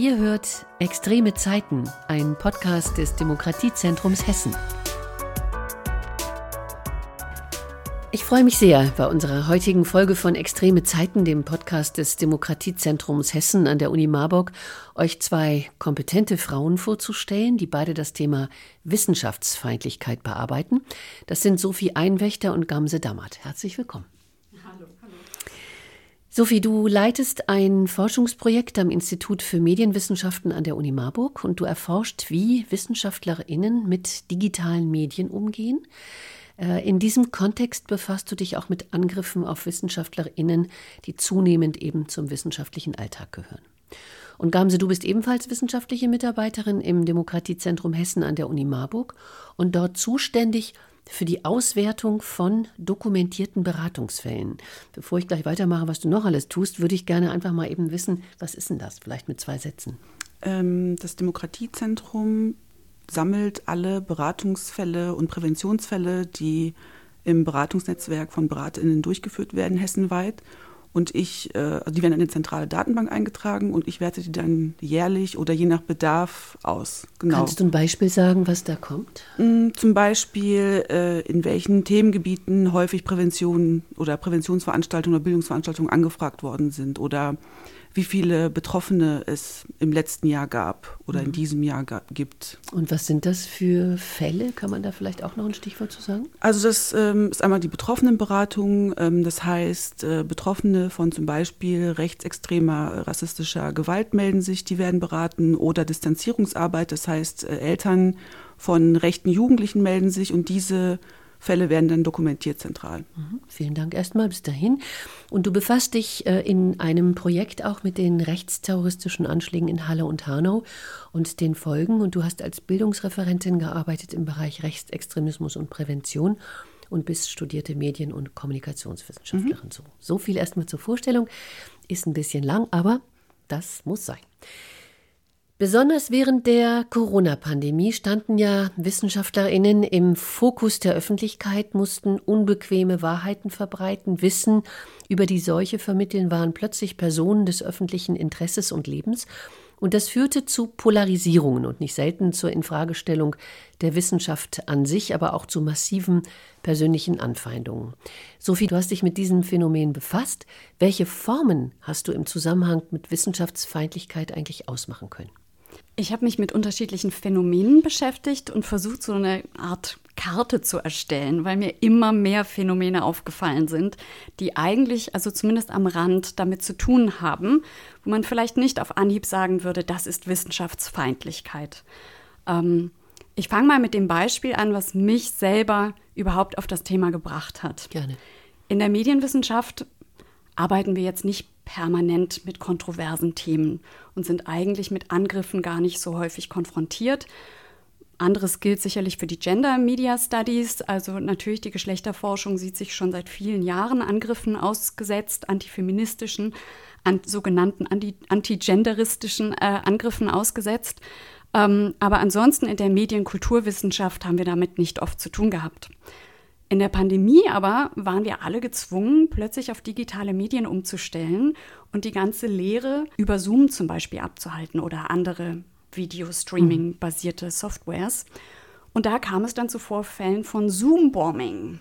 Ihr hört Extreme Zeiten, ein Podcast des Demokratiezentrums Hessen. Ich freue mich sehr, bei unserer heutigen Folge von Extreme Zeiten, dem Podcast des Demokratiezentrums Hessen an der Uni Marburg, euch zwei kompetente Frauen vorzustellen, die beide das Thema Wissenschaftsfeindlichkeit bearbeiten. Das sind Sophie Einwächter und Gamse Dammert. Herzlich willkommen. Sophie, du leitest ein Forschungsprojekt am Institut für Medienwissenschaften an der Uni Marburg und du erforscht, wie WissenschaftlerInnen mit digitalen Medien umgehen. Äh, in diesem Kontext befasst du dich auch mit Angriffen auf Wissenschaftlerinnen, die zunehmend eben zum wissenschaftlichen Alltag gehören. Und Gamse, du bist ebenfalls wissenschaftliche Mitarbeiterin im Demokratiezentrum Hessen an der Uni Marburg und dort zuständig für die Auswertung von dokumentierten Beratungsfällen. Bevor ich gleich weitermache, was du noch alles tust, würde ich gerne einfach mal eben wissen, was ist denn das? Vielleicht mit zwei Sätzen. Ähm, das Demokratiezentrum sammelt alle Beratungsfälle und Präventionsfälle, die im Beratungsnetzwerk von BeratInnen durchgeführt werden, hessenweit. Und ich, äh, also die werden in eine zentrale Datenbank eingetragen und ich werte die dann jährlich oder je nach Bedarf aus. Genau. Kannst du ein Beispiel sagen, was da kommt? Mm, zum Beispiel, äh, in welchen Themengebieten häufig Prävention oder Präventionsveranstaltungen oder Bildungsveranstaltungen angefragt worden sind oder wie viele Betroffene es im letzten Jahr gab oder in mhm. diesem Jahr gab, gibt. Und was sind das für Fälle? Kann man da vielleicht auch noch ein Stichwort zu sagen? Also das ähm, ist einmal die Betroffenenberatung. Ähm, das heißt, äh, Betroffene von zum Beispiel rechtsextremer, rassistischer Gewalt melden sich, die werden beraten oder Distanzierungsarbeit. Das heißt, äh, Eltern von rechten Jugendlichen melden sich und diese Fälle werden dann dokumentiert zentral. Mhm. Vielen Dank erstmal bis dahin. Und du befasst dich äh, in einem Projekt auch mit den rechtsterroristischen Anschlägen in Halle und Hanau und den Folgen. Und du hast als Bildungsreferentin gearbeitet im Bereich Rechtsextremismus und Prävention und bist studierte Medien- und Kommunikationswissenschaftlerin. Mhm. So, so viel erstmal zur Vorstellung. Ist ein bisschen lang, aber das muss sein. Besonders während der Corona-Pandemie standen ja Wissenschaftlerinnen im Fokus der Öffentlichkeit, mussten unbequeme Wahrheiten verbreiten, Wissen über die Seuche vermitteln, waren plötzlich Personen des öffentlichen Interesses und Lebens. Und das führte zu Polarisierungen und nicht selten zur Infragestellung der Wissenschaft an sich, aber auch zu massiven persönlichen Anfeindungen. Sophie, du hast dich mit diesem Phänomen befasst. Welche Formen hast du im Zusammenhang mit Wissenschaftsfeindlichkeit eigentlich ausmachen können? Ich habe mich mit unterschiedlichen Phänomenen beschäftigt und versucht, so eine Art Karte zu erstellen, weil mir immer mehr Phänomene aufgefallen sind, die eigentlich, also zumindest am Rand, damit zu tun haben, wo man vielleicht nicht auf Anhieb sagen würde, das ist Wissenschaftsfeindlichkeit. Ähm, ich fange mal mit dem Beispiel an, was mich selber überhaupt auf das Thema gebracht hat. Gerne. In der Medienwissenschaft arbeiten wir jetzt nicht permanent mit kontroversen Themen und sind eigentlich mit Angriffen gar nicht so häufig konfrontiert. Anderes gilt sicherlich für die Gender Media Studies. Also natürlich die Geschlechterforschung sieht sich schon seit vielen Jahren Angriffen ausgesetzt, antifeministischen, an, sogenannten antigenderistischen äh, Angriffen ausgesetzt. Ähm, aber ansonsten in der Medienkulturwissenschaft haben wir damit nicht oft zu tun gehabt. In der Pandemie aber waren wir alle gezwungen, plötzlich auf digitale Medien umzustellen und die ganze Lehre über Zoom zum Beispiel abzuhalten oder andere Video-Streaming-basierte Softwares. Und da kam es dann zu Vorfällen von Zoom-Bombing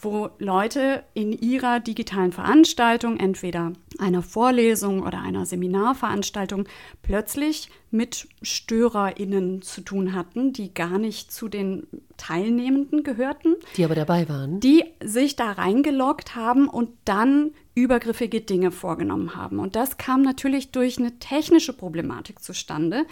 wo Leute in ihrer digitalen Veranstaltung, entweder einer Vorlesung oder einer Seminarveranstaltung, plötzlich mit StörerInnen zu tun hatten, die gar nicht zu den Teilnehmenden gehörten. Die aber dabei waren. Die sich da reingeloggt haben und dann übergriffige Dinge vorgenommen haben. Und das kam natürlich durch eine technische Problematik zustande,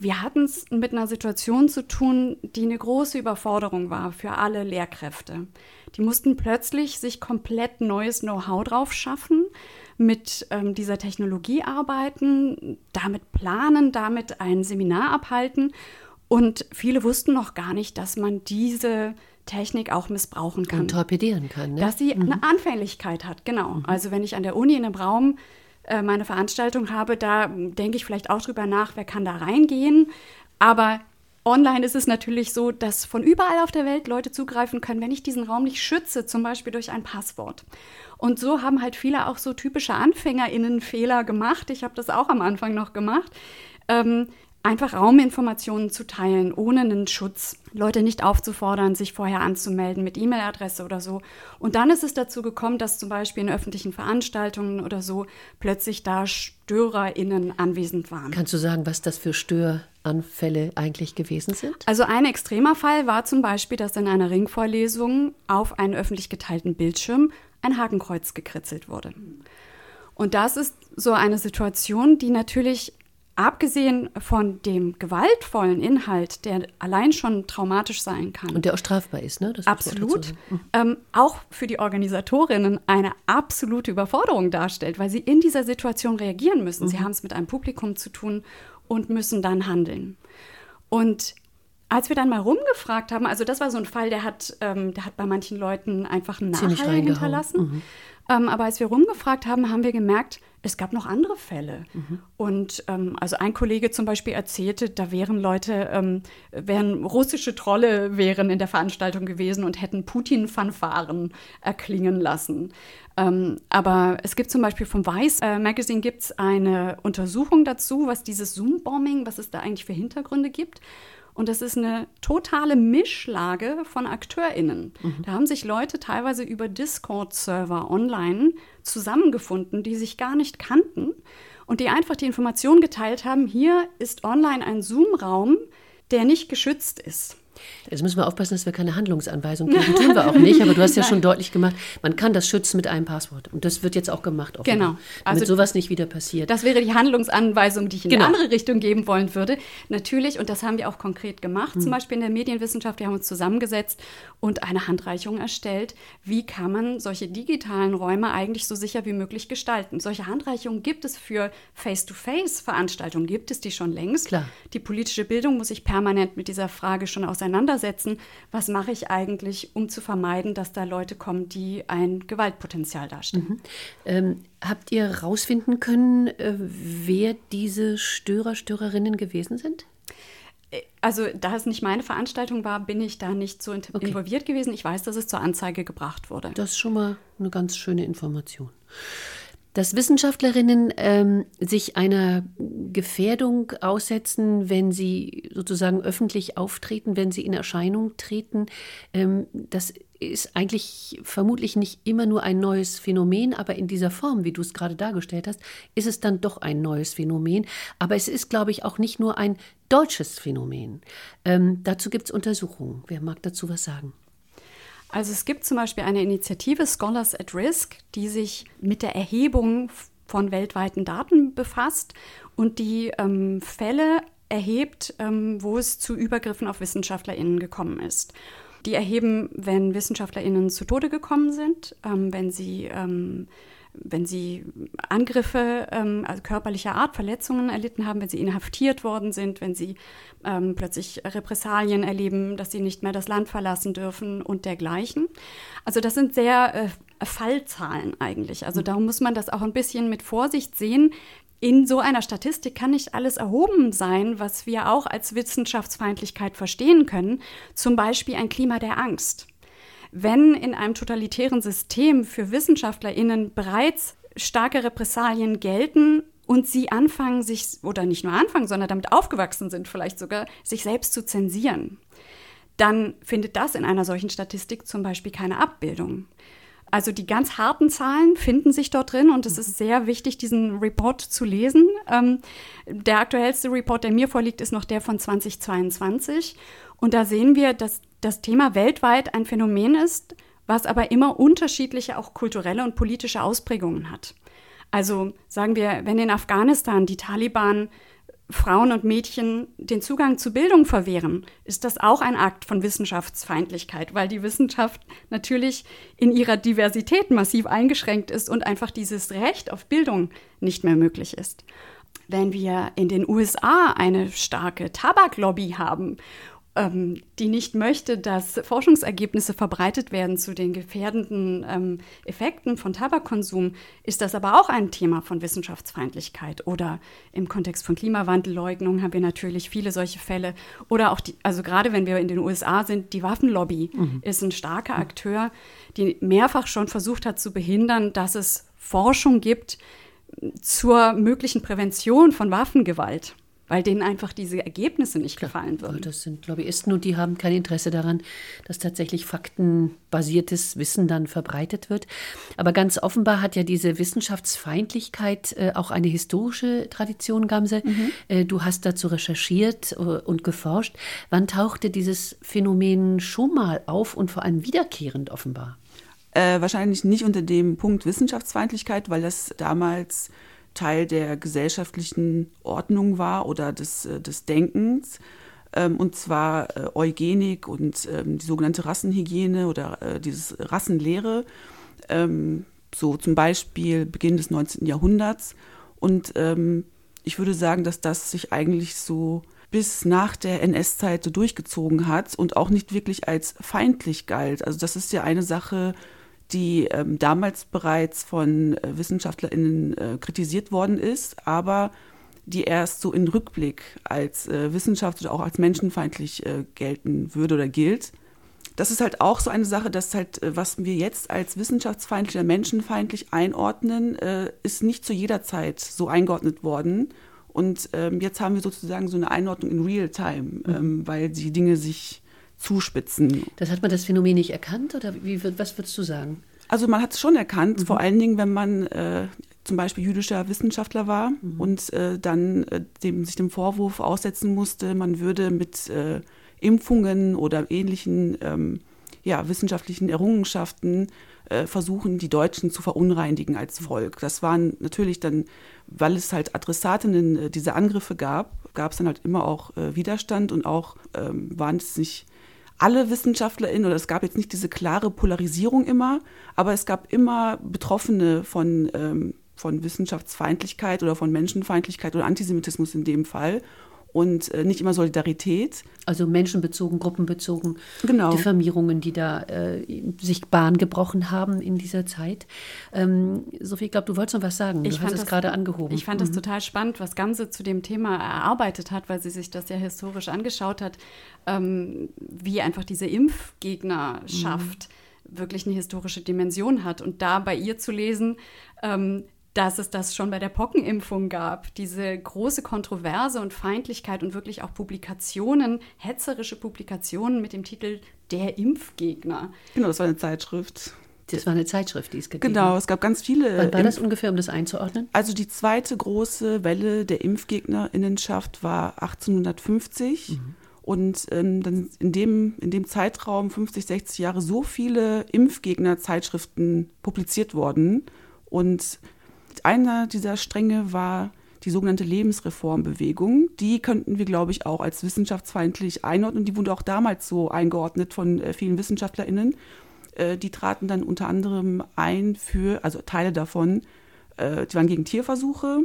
wir hatten es mit einer Situation zu tun, die eine große Überforderung war für alle Lehrkräfte. Die mussten plötzlich sich komplett neues Know-how drauf schaffen, mit ähm, dieser Technologie arbeiten, damit planen, damit ein Seminar abhalten. Und viele wussten noch gar nicht, dass man diese Technik auch missbrauchen kann. Und torpedieren kann. Ne? Dass sie mhm. eine Anfälligkeit hat, genau. Mhm. Also wenn ich an der Uni in einem Raum äh, meine Veranstaltung habe, da denke ich vielleicht auch drüber nach, wer kann da reingehen. Aber Online ist es natürlich so, dass von überall auf der Welt Leute zugreifen können, wenn ich diesen Raum nicht schütze, zum Beispiel durch ein Passwort. Und so haben halt viele auch so typische AnfängerInnen-Fehler gemacht. Ich habe das auch am Anfang noch gemacht. Ähm, einfach Rauminformationen zu teilen, ohne einen Schutz. Leute nicht aufzufordern, sich vorher anzumelden mit E-Mail-Adresse oder so. Und dann ist es dazu gekommen, dass zum Beispiel in öffentlichen Veranstaltungen oder so plötzlich da StörerInnen anwesend waren. Kannst du sagen, was das für Störanfälle eigentlich gewesen sind? Also ein extremer Fall war zum Beispiel, dass in einer Ringvorlesung auf einen öffentlich geteilten Bildschirm ein Hakenkreuz gekritzelt wurde. Und das ist so eine Situation, die natürlich abgesehen von dem gewaltvollen Inhalt, der allein schon traumatisch sein kann. Und der auch strafbar ist, ne? Das absolut. Mhm. Ähm, auch für die Organisatorinnen eine absolute Überforderung darstellt, weil sie in dieser Situation reagieren müssen. Mhm. Sie haben es mit einem Publikum zu tun und müssen dann handeln. Und als wir dann mal rumgefragt haben, also das war so ein Fall, der hat, ähm, der hat bei manchen Leuten einfach einen Nachhall hinterlassen. Mhm. Ähm, aber als wir rumgefragt haben, haben wir gemerkt, es gab noch andere Fälle. Mhm. Und ähm, also ein Kollege zum Beispiel erzählte, da wären Leute, ähm, wären russische Trolle wären in der Veranstaltung gewesen und hätten Putin-Fanfaren erklingen lassen. Ähm, aber es gibt zum Beispiel vom Vice äh, Magazine gibt's eine Untersuchung dazu, was dieses Zoom-Bombing, was es da eigentlich für Hintergründe gibt. Und das ist eine totale Mischlage von AkteurInnen. Mhm. Da haben sich Leute teilweise über Discord-Server online zusammengefunden, die sich gar nicht kannten und die einfach die Information geteilt haben, hier ist online ein Zoom-Raum, der nicht geschützt ist. Jetzt müssen wir aufpassen, dass wir keine Handlungsanweisung geben. Tun wir auch nicht, aber du hast ja schon deutlich gemacht, man kann das schützen mit einem Passwort. Und das wird jetzt auch gemacht. Offenbar, genau. Also damit sowas nicht wieder passiert. Das wäre die Handlungsanweisung, die ich in genau. eine andere Richtung geben wollen würde. Natürlich, und das haben wir auch konkret gemacht, hm. zum Beispiel in der Medienwissenschaft, wir haben uns zusammengesetzt und eine Handreichung erstellt. Wie kann man solche digitalen Räume eigentlich so sicher wie möglich gestalten? Solche Handreichungen gibt es für Face-to-Face-Veranstaltungen, gibt es die schon längst. Klar. Die politische Bildung muss sich permanent mit dieser Frage schon auseinandersetzen auseinandersetzen, was mache ich eigentlich, um zu vermeiden, dass da Leute kommen, die ein Gewaltpotenzial darstellen. Mhm. Ähm, habt ihr herausfinden können, äh, wer diese Störer, Störerinnen gewesen sind? Äh, also, da es nicht meine Veranstaltung war, bin ich da nicht so okay. involviert gewesen. Ich weiß, dass es zur Anzeige gebracht wurde. Das ist schon mal eine ganz schöne Information dass Wissenschaftlerinnen ähm, sich einer Gefährdung aussetzen, wenn sie sozusagen öffentlich auftreten, wenn sie in Erscheinung treten. Ähm, das ist eigentlich vermutlich nicht immer nur ein neues Phänomen, aber in dieser Form, wie du es gerade dargestellt hast, ist es dann doch ein neues Phänomen. Aber es ist, glaube ich, auch nicht nur ein deutsches Phänomen. Ähm, dazu gibt es Untersuchungen. Wer mag dazu was sagen? Also es gibt zum Beispiel eine Initiative Scholars at Risk, die sich mit der Erhebung von weltweiten Daten befasst und die ähm, Fälle erhebt, ähm, wo es zu Übergriffen auf WissenschaftlerInnen gekommen ist. Die erheben, wenn WissenschaftlerInnen zu Tode gekommen sind, ähm, wenn sie ähm, wenn sie Angriffe ähm, also körperlicher Art, Verletzungen erlitten haben, wenn sie inhaftiert worden sind, wenn sie ähm, plötzlich Repressalien erleben, dass sie nicht mehr das Land verlassen dürfen und dergleichen. Also das sind sehr äh, Fallzahlen eigentlich. Also darum muss man das auch ein bisschen mit Vorsicht sehen. In so einer Statistik kann nicht alles erhoben sein, was wir auch als Wissenschaftsfeindlichkeit verstehen können. Zum Beispiel ein Klima der Angst wenn in einem totalitären System für WissenschaftlerInnen bereits starke Repressalien gelten und sie anfangen, sich, oder nicht nur anfangen, sondern damit aufgewachsen sind, vielleicht sogar, sich selbst zu zensieren, dann findet das in einer solchen Statistik zum Beispiel keine Abbildung. Also die ganz harten Zahlen finden sich dort drin und es ist sehr wichtig, diesen Report zu lesen. Ähm, der aktuellste Report, der mir vorliegt, ist noch der von 2022. Und da sehen wir, dass das Thema weltweit ein Phänomen ist, was aber immer unterschiedliche auch kulturelle und politische Ausprägungen hat. Also sagen wir, wenn in Afghanistan die Taliban Frauen und Mädchen den Zugang zu Bildung verwehren, ist das auch ein Akt von Wissenschaftsfeindlichkeit, weil die Wissenschaft natürlich in ihrer Diversität massiv eingeschränkt ist und einfach dieses Recht auf Bildung nicht mehr möglich ist. Wenn wir in den USA eine starke Tabaklobby haben ähm, die nicht möchte, dass Forschungsergebnisse verbreitet werden zu den gefährdenden ähm, Effekten von Tabakkonsum, ist das aber auch ein Thema von Wissenschaftsfeindlichkeit. Oder im Kontext von Klimawandelleugnung haben wir natürlich viele solche Fälle. Oder auch, die, also gerade wenn wir in den USA sind, die Waffenlobby mhm. ist ein starker Akteur, die mehrfach schon versucht hat zu behindern, dass es Forschung gibt zur möglichen Prävention von Waffengewalt weil denen einfach diese Ergebnisse nicht Klar, gefallen würden. Das sind Lobbyisten und die haben kein Interesse daran, dass tatsächlich faktenbasiertes Wissen dann verbreitet wird. Aber ganz offenbar hat ja diese Wissenschaftsfeindlichkeit äh, auch eine historische Tradition, Gamse. Mhm. Äh, du hast dazu recherchiert äh, und geforscht. Wann tauchte dieses Phänomen schon mal auf und vor allem wiederkehrend offenbar? Äh, wahrscheinlich nicht unter dem Punkt Wissenschaftsfeindlichkeit, weil das damals Teil der gesellschaftlichen Ordnung war oder des, äh, des Denkens. Ähm, und zwar äh, Eugenik und ähm, die sogenannte Rassenhygiene oder äh, dieses Rassenlehre. Ähm, so zum Beispiel Beginn des 19. Jahrhunderts. Und ich würde sagen, dass das sich eigentlich so bis nach der NS-Zeit so durchgezogen hat und auch nicht wirklich als feindlich galt. Also das ist ja eine Sache, die ähm, damals bereits von äh, WissenschaftlerInnen äh, kritisiert worden ist, aber die erst so in Rückblick als äh, Wissenschaft oder auch als menschenfeindlich äh, gelten würde oder gilt. Das ist halt auch so eine Sache, dass halt, äh, was wir jetzt als wissenschaftsfeindlich oder menschenfeindlich einordnen, äh, ist nicht zu jeder Zeit so eingeordnet worden. Und ähm, jetzt haben wir sozusagen so eine Einordnung in Real Time, mhm. ähm, weil die Dinge sich zuspitzen. Das hat man das Phänomen nicht erkannt oder wie, was würdest du sagen? Also man hat es schon erkannt, mhm. vor allen Dingen, wenn man äh, zum Beispiel jüdischer Wissenschaftler war mhm. und äh, dann äh, dem, sich dem Vorwurf aussetzen musste, man würde mit äh, Impfungen oder ähnlichen ähm, ja, wissenschaftlichen Errungenschaften äh, versuchen, die Deutschen zu verunreinigen als Volk. Das waren natürlich dann, weil es halt Adressatinnen äh, diese Angriffe gab, gab es dann halt immer auch Widerstand und auch ähm, waren es nicht alle WissenschaftlerInnen, oder es gab jetzt nicht diese klare Polarisierung immer, aber es gab immer Betroffene von, ähm, von Wissenschaftsfeindlichkeit oder von Menschenfeindlichkeit oder Antisemitismus in dem Fall und äh, nicht immer Solidarität. Also menschenbezogen, gruppenbezogen, genau. Diffamierungen, die da äh, sich Bahn gebrochen haben in dieser Zeit. Ähm, Sophie, ich glaube, du wolltest noch was sagen. Ich du hast es gerade angehoben. Ich fand mhm. das total spannend, was Gamse zu dem Thema erarbeitet hat, weil sie sich das ja historisch angeschaut hat, ähm, wie einfach diese Impfgegnerschaft mhm. wirklich eine historische Dimension hat. Und da bei ihr zu lesen, ähm, dass es das schon bei der Pockenimpfung gab, diese große Kontroverse und Feindlichkeit und wirklich auch Publikationen, hetzerische Publikationen mit dem Titel Der Impfgegner. Genau, das war eine Zeitschrift. Das war eine Zeitschrift, die es gegeben Genau, es gab ganz viele. Wann war das ungefähr, um das einzuordnen? Also die zweite große Welle der Impfgegnerinnenschaft war 1850. Mhm. Und ähm, dann in dem, in dem Zeitraum 50, 60 Jahre so viele Impfgegner-Zeitschriften publiziert worden. Und einer dieser Stränge war die sogenannte Lebensreformbewegung. Die könnten wir, glaube ich, auch als wissenschaftsfeindlich einordnen. Die wurde auch damals so eingeordnet von äh, vielen WissenschaftlerInnen. Äh, die traten dann unter anderem ein für, also Teile davon, äh, die waren gegen Tierversuche,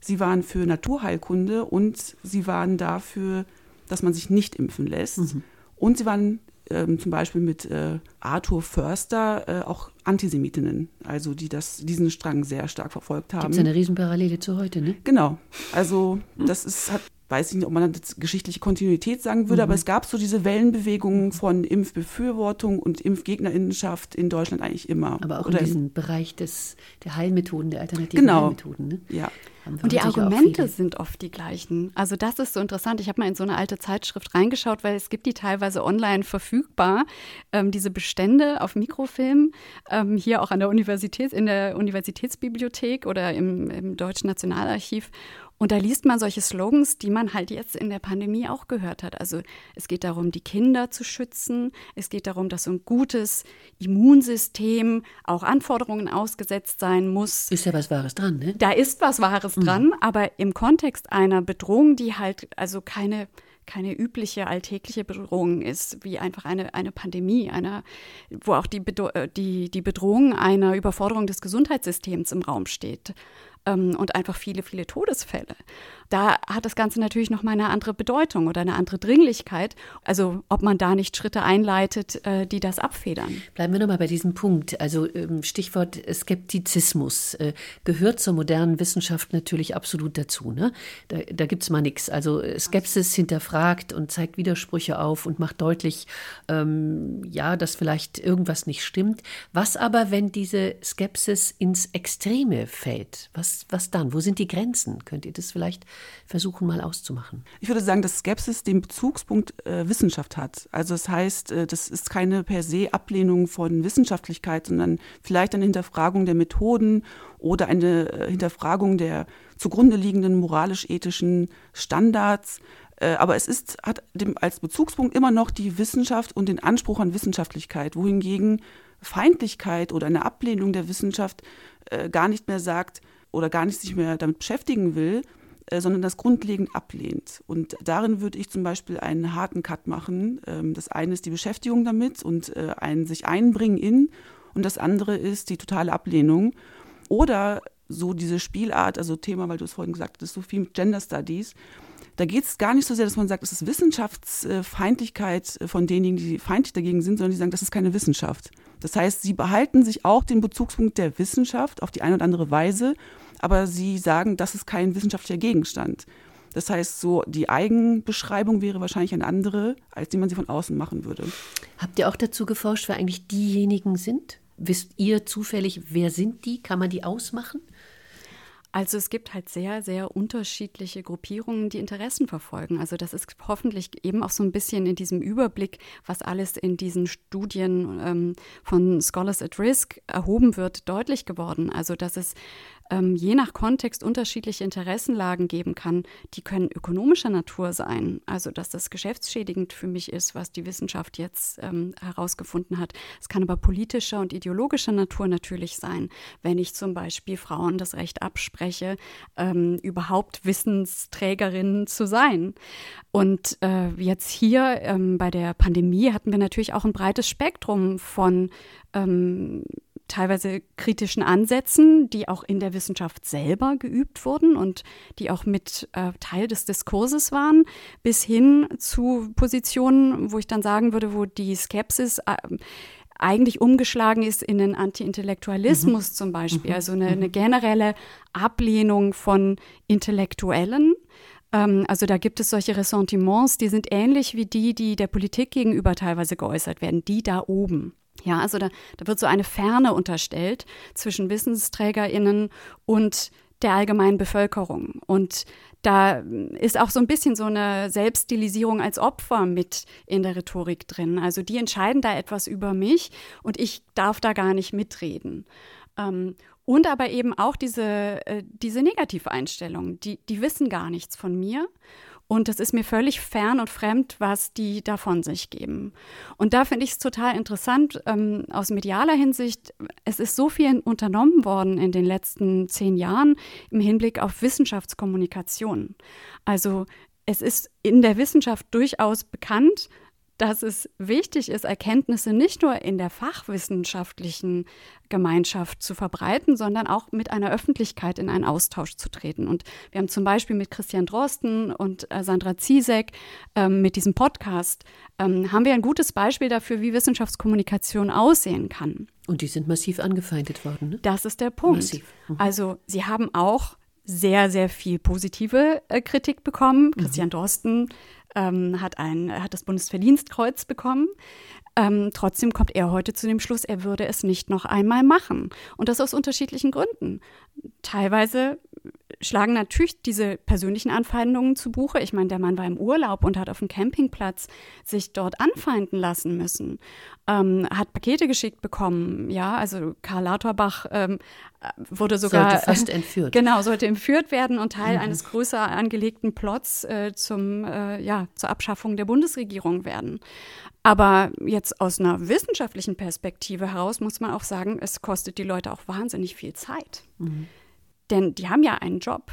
sie waren für Naturheilkunde und sie waren dafür, dass man sich nicht impfen lässt. Mhm. Und sie waren ähm, zum Beispiel mit äh, Arthur Förster äh, auch Antisemitinnen, also die das, diesen Strang sehr stark verfolgt haben. Gibt es eine Riesenparallele zu heute, ne? Genau. Also das ist, hat, weiß ich nicht, ob man das geschichtliche Kontinuität sagen würde, mhm. aber es gab so diese Wellenbewegungen von Impfbefürwortung und Impfgegnerinnenschaft in Deutschland eigentlich immer. Aber auch Oder in diesem Bereich des, der Heilmethoden, der alternativen genau. Heilmethoden. Ne? Ja. Und die Argumente sind oft die gleichen. Also das ist so interessant. Ich habe mal in so eine alte Zeitschrift reingeschaut, weil es gibt die teilweise online verfügbar, ähm, diese Bestände auf Mikrofilm, ähm, hier auch an der Universität, in der Universitätsbibliothek oder im, im Deutschen Nationalarchiv. Und da liest man solche Slogans, die man halt jetzt in der Pandemie auch gehört hat. Also es geht darum, die Kinder zu schützen. Es geht darum, dass so ein gutes Immunsystem auch Anforderungen ausgesetzt sein muss. Ist ja was Wahres dran, ne? Da ist was Wahres mhm. dran, aber im Kontext einer Bedrohung, die halt also keine keine übliche alltägliche Bedrohung ist, wie einfach eine, eine Pandemie, einer, wo auch die, Bedo äh, die, die Bedrohung einer Überforderung des Gesundheitssystems im Raum steht. Ähm, und einfach viele, viele Todesfälle. Da hat das Ganze natürlich noch mal eine andere Bedeutung oder eine andere Dringlichkeit. Also ob man da nicht Schritte einleitet, äh, die das abfedern. Bleiben wir nochmal bei diesem Punkt. Also ähm, Stichwort Skeptizismus äh, gehört zur modernen Wissenschaft natürlich absolut dazu. Ne? Da, da gibt es mal nichts. Also Skepsis hinterfragt und zeigt Widersprüche auf und macht deutlich, ähm, ja, dass vielleicht irgendwas nicht stimmt. Was aber, wenn diese Skepsis ins Extreme fällt? Was, was dann? Wo sind die Grenzen? Könnt ihr das vielleicht versuchen mal auszumachen? Ich würde sagen, dass Skepsis den Bezugspunkt äh, Wissenschaft hat. Also das heißt, äh, das ist keine per se Ablehnung von Wissenschaftlichkeit, sondern vielleicht eine Hinterfragung der Methoden oder eine äh, Hinterfragung der zugrunde liegenden moralisch-ethischen Standards. Äh, aber es ist, hat dem, als Bezugspunkt immer noch die Wissenschaft und den Anspruch an Wissenschaftlichkeit, wohingegen Feindlichkeit oder eine Ablehnung der Wissenschaft äh, gar nicht mehr sagt oder gar nicht sich mehr damit beschäftigen will, sondern das grundlegend ablehnt. Und darin würde ich zum Beispiel einen harten Cut machen. Ähm, das eine ist die Beschäftigung damit und äh, ein sich einbringen in und das andere ist die totale Ablehnung. Oder so diese Spielart, also Thema, weil du es vorhin gesagt hast, so viel mit Gender Studies. Da geht es gar nicht so sehr, dass man sagt, es ist Wissenschaftsfeindlichkeit von denjenigen, die feindlich dagegen sind, sondern die sagen, das ist keine Wissenschaft. Das heißt, sie behalten sich auch den Bezugspunkt der Wissenschaft auf die eine oder andere Weise aber sie sagen, das ist kein wissenschaftlicher Gegenstand. Das heißt, so die Eigenbeschreibung wäre wahrscheinlich eine andere, als die man sie von außen machen würde. Habt ihr auch dazu geforscht, wer eigentlich diejenigen sind? Wisst ihr zufällig, wer sind die? Kann man die ausmachen? Also es gibt halt sehr, sehr unterschiedliche Gruppierungen, die Interessen verfolgen. Also das ist hoffentlich eben auch so ein bisschen in diesem Überblick, was alles in diesen Studien ähm, von Scholars at Risk erhoben wird, deutlich geworden. Also dass es ähm, je nach Kontext unterschiedliche Interessenlagen geben kann. Die können ökonomischer Natur sein, also dass das geschäftsschädigend für mich ist, was die Wissenschaft jetzt ähm, herausgefunden hat. Es kann aber politischer und ideologischer Natur natürlich sein, wenn ich zum Beispiel Frauen das Recht abspreche, ähm, überhaupt Wissensträgerinnen zu sein. Und äh, jetzt hier ähm, bei der Pandemie hatten wir natürlich auch ein breites Spektrum von ähm, teilweise kritischen Ansätzen, die auch in der Wissenschaft selber geübt wurden und die auch mit äh, Teil des Diskurses waren, bis hin zu Positionen, wo ich dann sagen würde, wo die Skepsis äh, eigentlich umgeschlagen ist in den Anti-Intellektualismus mhm. zum Beispiel, mhm. also eine, eine, mhm. generelle Ablehnung von Intellektuellen. Ähm, also da gibt es solche Ressentiments, die sind ähnlich wie die, die der Politik gegenüber teilweise geäußert werden, die da oben. Ja, also da, da wird so eine Ferne unterstellt zwischen WissensträgerInnen und der allgemeinen Bevölkerung. Und da ist auch so ein bisschen so eine Selbststilisierung als Opfer mit in der Rhetorik drin. Also die entscheiden da etwas über mich und ich darf da gar nicht mitreden. Ähm, und aber eben auch diese, äh, diese negative Einstellung, die, die wissen gar nichts von mir. Und es ist mir völlig fern und fremd, was die da von sich geben. Und da finde ich es total interessant ähm, aus medialer Hinsicht. Es ist so viel unternommen worden in den letzten zehn Jahren im Hinblick auf Wissenschaftskommunikation. Also es ist in der Wissenschaft durchaus bekannt, dass es wichtig ist, Erkenntnisse nicht nur in der fachwissenschaftlichen Gemeinschaft zu verbreiten, sondern auch mit einer Öffentlichkeit in einen Austausch zu treten. Und wir haben zum Beispiel mit Christian Drosten und äh, Sandra Ziesek ähm, mit diesem Podcast ähm, haben wir ein gutes Beispiel dafür, wie Wissenschaftskommunikation aussehen kann. Und die sind massiv angefeindet worden. Ne? Das ist der Punkt. Mhm. Also sie haben auch sehr, sehr viel positive äh, Kritik bekommen. Mhm. Christian Drosten ähm, hat, ein, hat das Bundesverdienstkreuz bekommen. Ähm, trotzdem kommt er heute zu dem Schluss, er würde es nicht noch einmal machen. Und das aus unterschiedlichen Gründen. Teilweise schlagen natürlich diese persönlichen Anfeindungen zu Buche. Ich meine, der Mann war im Urlaub und hat auf dem Campingplatz sich dort anfeinden lassen müssen, ähm, hat Pakete geschickt bekommen. Ja, also Karl Lauterbach ähm, wurde sogar sollte fast entführt. Genau, sollte entführt werden und Teil mhm. eines größer angelegten Plots äh, zum äh, ja zur Abschaffung der Bundesregierung werden. Aber jetzt aus einer wissenschaftlichen Perspektive heraus muss man auch sagen, es kostet die Leute auch wahnsinnig viel Zeit. Mhm. Denn die haben ja einen Job.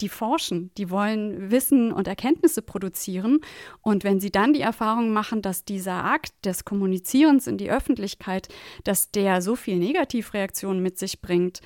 Die forschen, die wollen Wissen und Erkenntnisse produzieren. Und wenn sie dann die Erfahrung machen, dass dieser Akt des Kommunizierens in die Öffentlichkeit, dass der so viel Negativreaktionen mit sich bringt,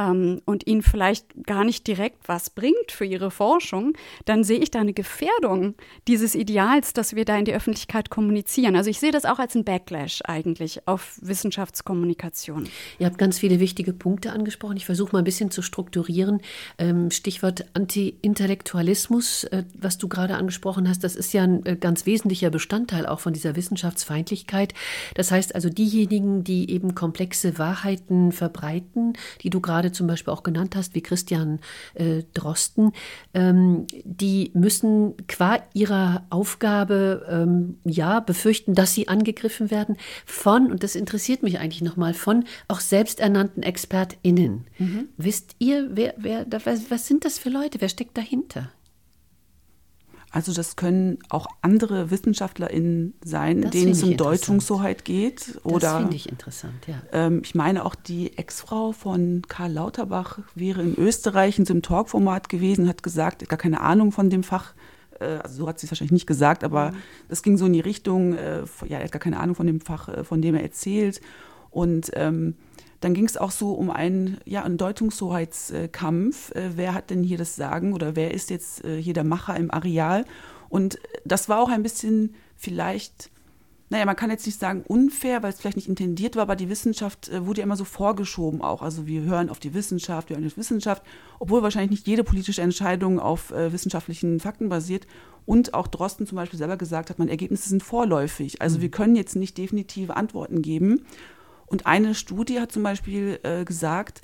ähm, und ihnen vielleicht gar nicht direkt was bringt für ihre Forschung, dann sehe ich da eine Gefährdung dieses Ideals, dass wir da in die Öffentlichkeit kommunizieren. Also ich sehe das auch als ein Backlash eigentlich auf Wissenschaftskommunikation. Ihr habt ganz viele wichtige Punkte angesprochen. Ich versuche mal ein bisschen zu strukturieren. Ähm, Stichwort Anti-Intellektualismus, äh, was du gerade angesprochen hast, das ist ja ein äh, ganz wesentlicher Bestandteil auch von dieser Wissenschaftsfeindlichkeit. Das heißt also, diejenigen, die eben komplexe Wahrheiten verbreiten, die du gerade zum Beispiel auch genannt hast, wie Christian äh, Drosten, ähm, die müssen qua ihrer Aufgabe ähm, ja befürchten, dass sie angegriffen werden von, und das interessiert mich eigentlich nochmal, von auch selbsternannten ExpertInnen. Mhm. Wisst ihr, wer, wer, was, was sind das für Leute? Wer steckt dahinter? Also das können auch andere WissenschaftlerInnen sein, das denen es um Deutungshoheit geht. Oder, das finde ich interessant, ja. Ähm, ich meine auch die Ex-Frau von Karl Lauterbach wäre in Österreich in so einem Talkformat gewesen, hat gesagt, gar keine Ahnung von dem Fach. Äh, also so hat sie es wahrscheinlich nicht gesagt, aber es mhm. ging so in die Richtung, äh, ja, er hat gar keine Ahnung von dem Fach, äh, von dem er erzählt. Und ähm, dann ging es auch so um einen, ja, einen Deutungshoheitskampf. Äh, wer hat denn hier das Sagen oder wer ist jetzt äh, hier der Macher im Areal? Und das war auch ein bisschen vielleicht, naja, man kann jetzt nicht sagen unfair, weil es vielleicht nicht intendiert war, aber die Wissenschaft äh, wurde ja immer so vorgeschoben auch. Also wir hören auf die Wissenschaft, wir hören auf die Wissenschaft, obwohl wahrscheinlich nicht jede politische Entscheidung auf äh, wissenschaftlichen Fakten basiert. Und auch Drosten zum Beispiel selber gesagt hat, man, Ergebnisse sind vorläufig. Also mhm. wir können jetzt nicht definitive Antworten geben. Und eine Studie hat zum Beispiel äh, gesagt,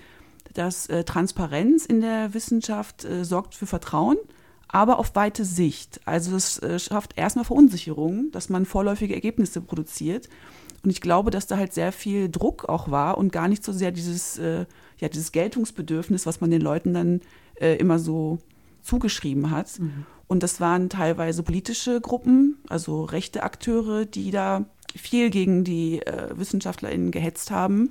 dass äh, Transparenz in der Wissenschaft äh, sorgt für Vertrauen, aber auf weite Sicht. Also es äh, schafft erstmal Verunsicherung, dass man vorläufige Ergebnisse produziert. Und ich glaube, dass da halt sehr viel Druck auch war und gar nicht so sehr dieses, äh, ja, dieses Geltungsbedürfnis, was man den Leuten dann äh, immer so zugeschrieben hat. Mhm. Und das waren teilweise politische Gruppen, also rechte Akteure, die da viel gegen die äh, WissenschaftlerInnen gehetzt haben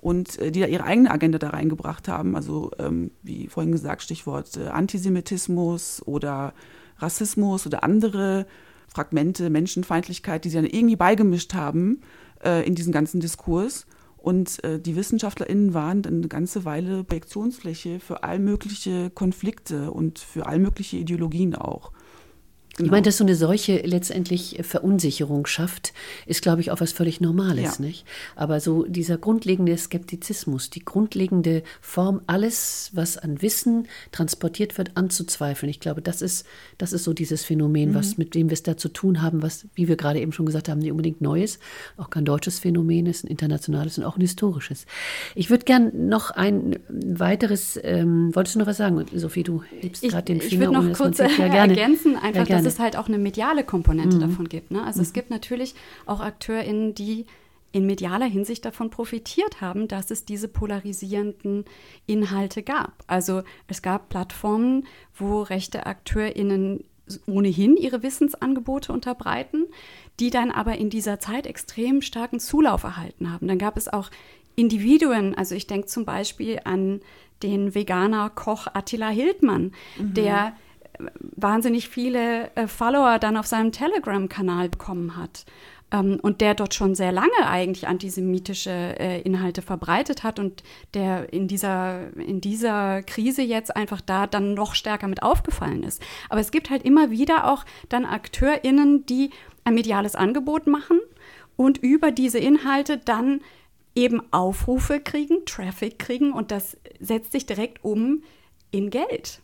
und äh, die da ihre eigene Agenda da reingebracht haben. Also ähm, wie vorhin gesagt, Stichwort äh, Antisemitismus oder Rassismus oder andere Fragmente, Menschenfeindlichkeit, die sie dann irgendwie beigemischt haben äh, in diesen ganzen Diskurs. Und äh, die WissenschaftlerInnen waren dann eine ganze Weile Projektionsfläche für all mögliche Konflikte und für all mögliche Ideologien auch. Genau. Ich meine, dass so eine Seuche letztendlich Verunsicherung schafft, ist, glaube ich, auch was völlig Normales, ja. nicht? Aber so dieser grundlegende Skeptizismus, die grundlegende Form, alles, was an Wissen transportiert wird, anzuzweifeln. Ich glaube, das ist, das ist so dieses Phänomen, mhm. was, mit dem wir es da zu tun haben, was, wie wir gerade eben schon gesagt haben, nicht unbedingt Neues, auch kein deutsches Phänomen ist, ein internationales und auch ein historisches. Ich würde gern noch ein weiteres, ähm, wolltest du noch was sagen, Sophie? Du hebst gerade den Finger. Ich würde noch kurz ja, ergänzen, einfach, ja, dass es halt auch eine mediale Komponente mhm. davon gibt. Ne? Also mhm. es gibt natürlich auch AkteurInnen, die in medialer Hinsicht davon profitiert haben, dass es diese polarisierenden Inhalte gab. Also es gab Plattformen, wo rechte AkteurInnen ohnehin ihre Wissensangebote unterbreiten, die dann aber in dieser Zeit extrem starken Zulauf erhalten haben. Dann gab es auch Individuen, also ich denke zum Beispiel an den Veganer Koch Attila Hildmann, mhm. der wahnsinnig viele äh, Follower dann auf seinem Telegram-Kanal bekommen hat. Ähm, und der dort schon sehr lange eigentlich antisemitische äh, Inhalte verbreitet hat und der in dieser, in dieser Krise jetzt einfach da dann noch stärker mit aufgefallen ist. Aber es gibt halt immer wieder auch dann AkteurInnen, die ein mediales Angebot machen und über diese Inhalte dann eben Aufrufe kriegen, Traffic kriegen und das setzt sich direkt um in Geld.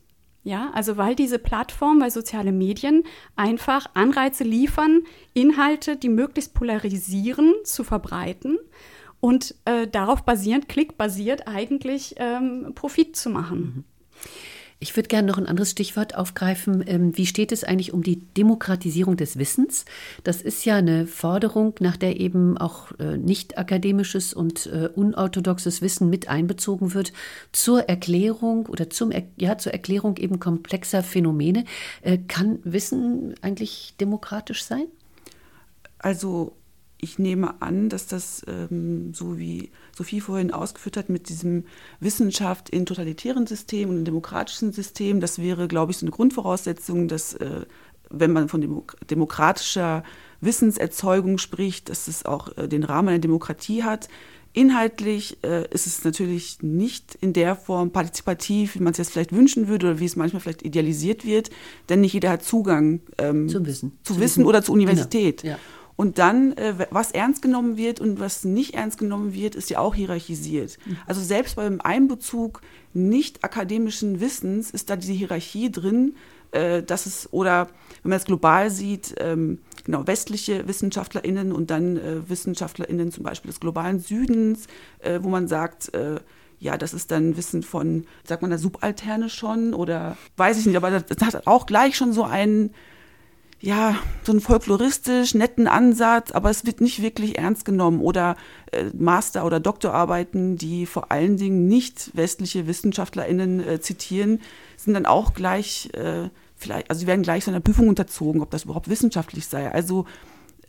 Ja, also weil diese Plattformen, weil soziale Medien einfach Anreize liefern, Inhalte, die möglichst polarisieren, zu verbreiten und äh, darauf basierend, klickbasiert eigentlich ähm, Profit zu machen. Mhm. Ich würde gerne noch ein anderes Stichwort aufgreifen. Ähm, wie steht es eigentlich um die Demokratisierung des Wissens? Das ist ja eine Forderung, nach der eben auch äh, nicht akademisches und äh, unorthodoxes Wissen mit einbezogen wird zur Erklärung oder zum, ja, zur Erklärung eben komplexer Phänomene. Äh, kann Wissen eigentlich demokratisch sein? Also ich nehme an, dass das, ähm, so wie Sophie vorhin ausgeführt hat, mit diesem Wissenschaft in totalitären Systemen und in demokratischen Systemen, das wäre, glaube ich, so eine Grundvoraussetzung, dass, äh, wenn man von Demok demokratischer Wissenserzeugung spricht, dass es auch äh, den Rahmen einer Demokratie hat. Inhaltlich äh, ist es natürlich nicht in der Form partizipativ, wie man es jetzt vielleicht wünschen würde oder wie es manchmal vielleicht idealisiert wird, denn nicht jeder hat Zugang ähm, zum Wissen. Zu, zu Wissen, oder zur Universität. Genau. Ja. Und dann, äh, was ernst genommen wird und was nicht ernst genommen wird, ist ja auch hierarchisiert. Mhm. Also selbst beim Einbezug nicht akademischen Wissens ist da diese Hierarchie drin, äh, dass es, oder wenn man es global sieht, ähm, genau, westliche WissenschaftlerInnen und dann äh, WissenschaftlerInnen zum Beispiel des globalen Südens, äh, wo man sagt, äh, ja, das ist dann Wissen von, sagt man da Subalterne schon oder weiß ich nicht, aber das, das hat auch gleich schon so einen, ja, so einen folkloristisch netten Ansatz, aber es wird nicht wirklich ernst genommen. Oder äh, Master- oder Doktorarbeiten, die vor allen Dingen nicht westliche WissenschaftlerInnen äh, zitieren, sind dann auch gleich, äh, vielleicht, also sie werden gleich so einer Prüfung unterzogen, ob das überhaupt wissenschaftlich sei. Also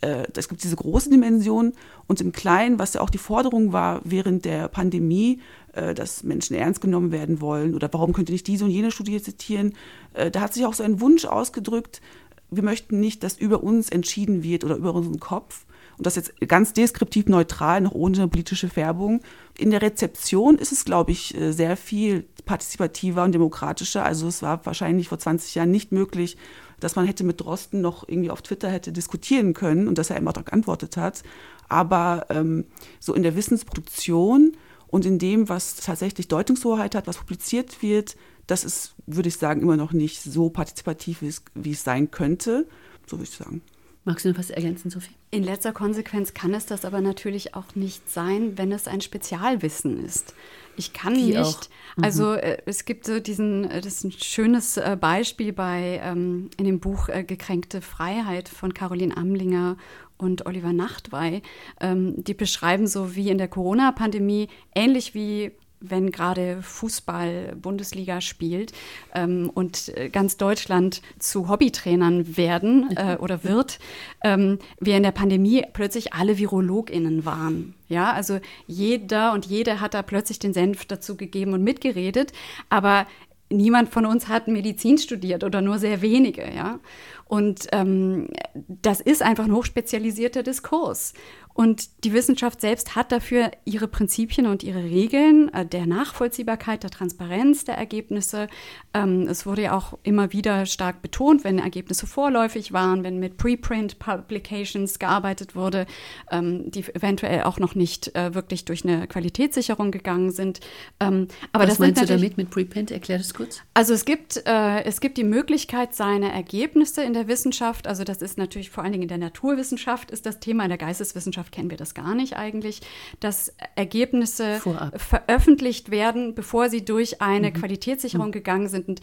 äh, es gibt diese große Dimension und im Kleinen, was ja auch die Forderung war während der Pandemie, äh, dass Menschen ernst genommen werden wollen oder warum könnte nicht diese und jene Studie zitieren, äh, da hat sich auch so ein Wunsch ausgedrückt, wir möchten nicht, dass über uns entschieden wird oder über unseren Kopf. Und das jetzt ganz deskriptiv neutral, noch ohne politische Färbung. In der Rezeption ist es, glaube ich, äh, sehr viel partizipativer und demokratischer. Also es war wahrscheinlich vor 20 Jahren nicht möglich, dass man hätte mit Drosten noch irgendwie auf Twitter hätte diskutieren können und dass er immer auch geantwortet hat. Aber ähm, so in der Wissensproduktion und in dem, was tatsächlich Deutungshoheit hat, was publiziert wird, das ist, würde ich sagen, immer noch nicht so partizipativ, wie es, sein könnte. So würde ich sagen. Magst du noch was ergänzen, Sophie? In letzter Konsequenz kann es das aber natürlich auch nicht sein, wenn es ein Spezialwissen ist. Ich kann Wie nicht. Mhm. Also äh, es gibt so diesen, äh, das ist ein schönes äh, Beispiel bei ähm, in dem Buch äh, Gekränkte Freiheit von Caroline Amlinger und Oliver Nachtwey. Ähm, die beschreiben so wie in der Corona-Pandemie, ähnlich wie wenn gerade Fußball Bundesliga spielt ähm, und äh, ganz Deutschland zu Hobbytrainern werden äh, oder wird, ähm, wir in der Pandemie plötzlich alle VirologInnen waren. Ja, also jeder und jede hat da plötzlich den Senf dazu gegeben und mitgeredet, aber niemand von uns hat Medizin studiert oder nur sehr wenige, ja. Und ähm, das ist einfach ein hochspezialisierter Diskurs. Und die Wissenschaft selbst hat dafür ihre Prinzipien und ihre Regeln äh, der Nachvollziehbarkeit, der Transparenz der Ergebnisse. Ähm, es wurde ja auch immer wieder stark betont, wenn Ergebnisse vorläufig waren, wenn mit Preprint Publications gearbeitet wurde, ähm, die eventuell auch noch nicht äh, wirklich durch eine Qualitätssicherung gegangen sind. Ähm, aber Was das meinst du damit mit Preprint? Erklär das kurz. Also es gibt, äh, es gibt die Möglichkeit, seine Ergebnisse in der Wissenschaft, also das ist natürlich vor allen Dingen in der Naturwissenschaft, ist das Thema in der Geisteswissenschaft Wissenschaft kennen wir das gar nicht eigentlich, dass Ergebnisse Vorab. veröffentlicht werden, bevor sie durch eine mhm. Qualitätssicherung mhm. gegangen sind. Und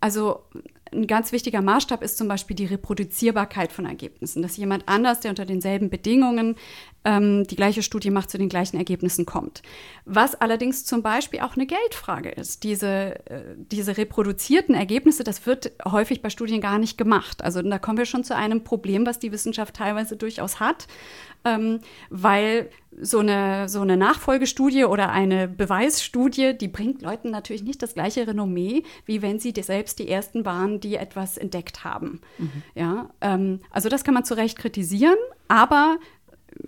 also ein ganz wichtiger Maßstab ist zum Beispiel die Reproduzierbarkeit von Ergebnissen, dass jemand anders, der unter denselben Bedingungen ähm, die gleiche Studie macht, zu den gleichen Ergebnissen kommt. Was allerdings zum Beispiel auch eine Geldfrage ist. Diese, äh, diese reproduzierten Ergebnisse, das wird häufig bei Studien gar nicht gemacht. Also da kommen wir schon zu einem Problem, was die Wissenschaft teilweise durchaus hat, ähm, weil so eine, so eine Nachfolgestudie oder eine Beweisstudie, die bringt Leuten natürlich nicht das gleiche Renommee, wie wenn sie selbst die Ersten waren, die etwas entdeckt haben. Mhm. Ja, ähm, also das kann man zu Recht kritisieren, aber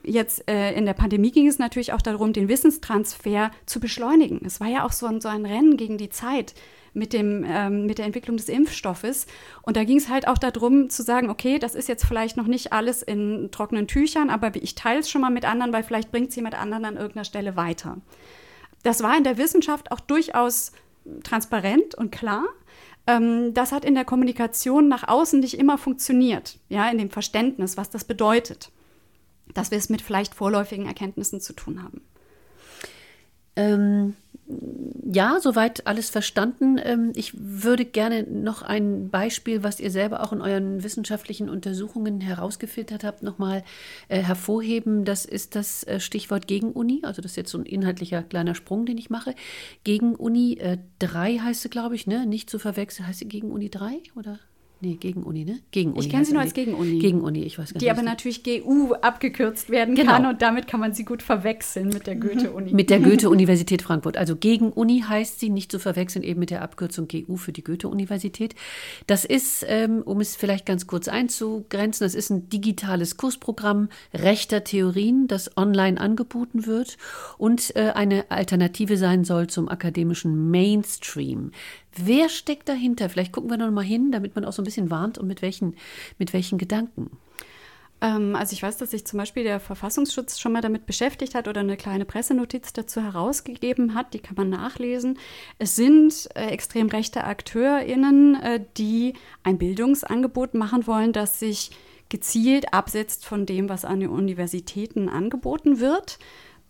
jetzt äh, in der Pandemie ging es natürlich auch darum, den Wissenstransfer zu beschleunigen. Es war ja auch so ein, so ein Rennen gegen die Zeit mit, dem, ähm, mit der Entwicklung des Impfstoffes. Und da ging es halt auch darum zu sagen, okay, das ist jetzt vielleicht noch nicht alles in trockenen Tüchern, aber ich teile es schon mal mit anderen, weil vielleicht bringt es jemand anderen an irgendeiner Stelle weiter. Das war in der Wissenschaft auch durchaus transparent und klar. Ähm, das hat in der Kommunikation nach außen nicht immer funktioniert, ja, in dem Verständnis, was das bedeutet, dass wir es mit vielleicht vorläufigen Erkenntnissen zu tun haben. Ähm, ja, soweit alles verstanden. Ähm, ich würde gerne noch ein Beispiel, was ihr selber auch in euren wissenschaftlichen Untersuchungen herausgefiltert habt, nochmal äh, hervorheben. Das ist das äh, Stichwort Gegenuni. Also das ist jetzt so ein inhaltlicher kleiner Sprung, den ich mache. Gegenuni 3 äh, heißt sie, glaube ich, ne? Nicht zu verwechseln. Heißt sie Gegenuni 3 oder? Nee, gegen Uni, ne? Gegen Uni. Ich kenne sie nur als gegen Uni. Gegen Uni, ich weiß gar nicht. Die aber natürlich GU abgekürzt werden genau. kann und damit kann man sie gut verwechseln mit der mhm. Goethe-Uni. Mit der Goethe-Universität Frankfurt. Also gegen Uni heißt sie nicht zu verwechseln eben mit der Abkürzung GU für die Goethe-Universität. Das ist, ähm, um es vielleicht ganz kurz einzugrenzen, das ist ein digitales Kursprogramm rechter Theorien, das online angeboten wird und äh, eine Alternative sein soll zum akademischen Mainstream. Wer steckt dahinter? Vielleicht gucken wir noch mal hin, damit man auch so ein bisschen warnt und mit welchen, mit welchen Gedanken. Ähm, also ich weiß, dass sich zum Beispiel der Verfassungsschutz schon mal damit beschäftigt hat oder eine kleine Pressenotiz dazu herausgegeben hat, die kann man nachlesen. Es sind äh, extrem rechte AkteurInnen, äh, die ein Bildungsangebot machen wollen, das sich gezielt absetzt von dem, was an den Universitäten angeboten wird.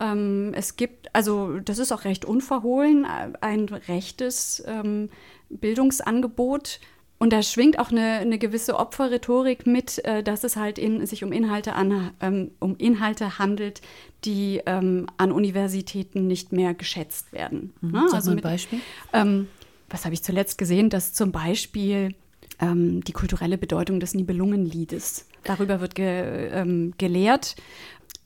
Ähm, es gibt, also das ist auch recht unverhohlen, ein rechtes ähm, Bildungsangebot. Und da schwingt auch eine, eine gewisse Opferrhetorik mit, äh, dass es halt in, sich um Inhalte, an, ähm, um Inhalte handelt, die ähm, an Universitäten nicht mehr geschätzt werden. Mhm. Ne? Also mit, Beispiel. Ähm, was habe ich zuletzt gesehen, dass zum Beispiel ähm, die kulturelle Bedeutung des Nibelungenliedes. Darüber wird ge, ähm, gelehrt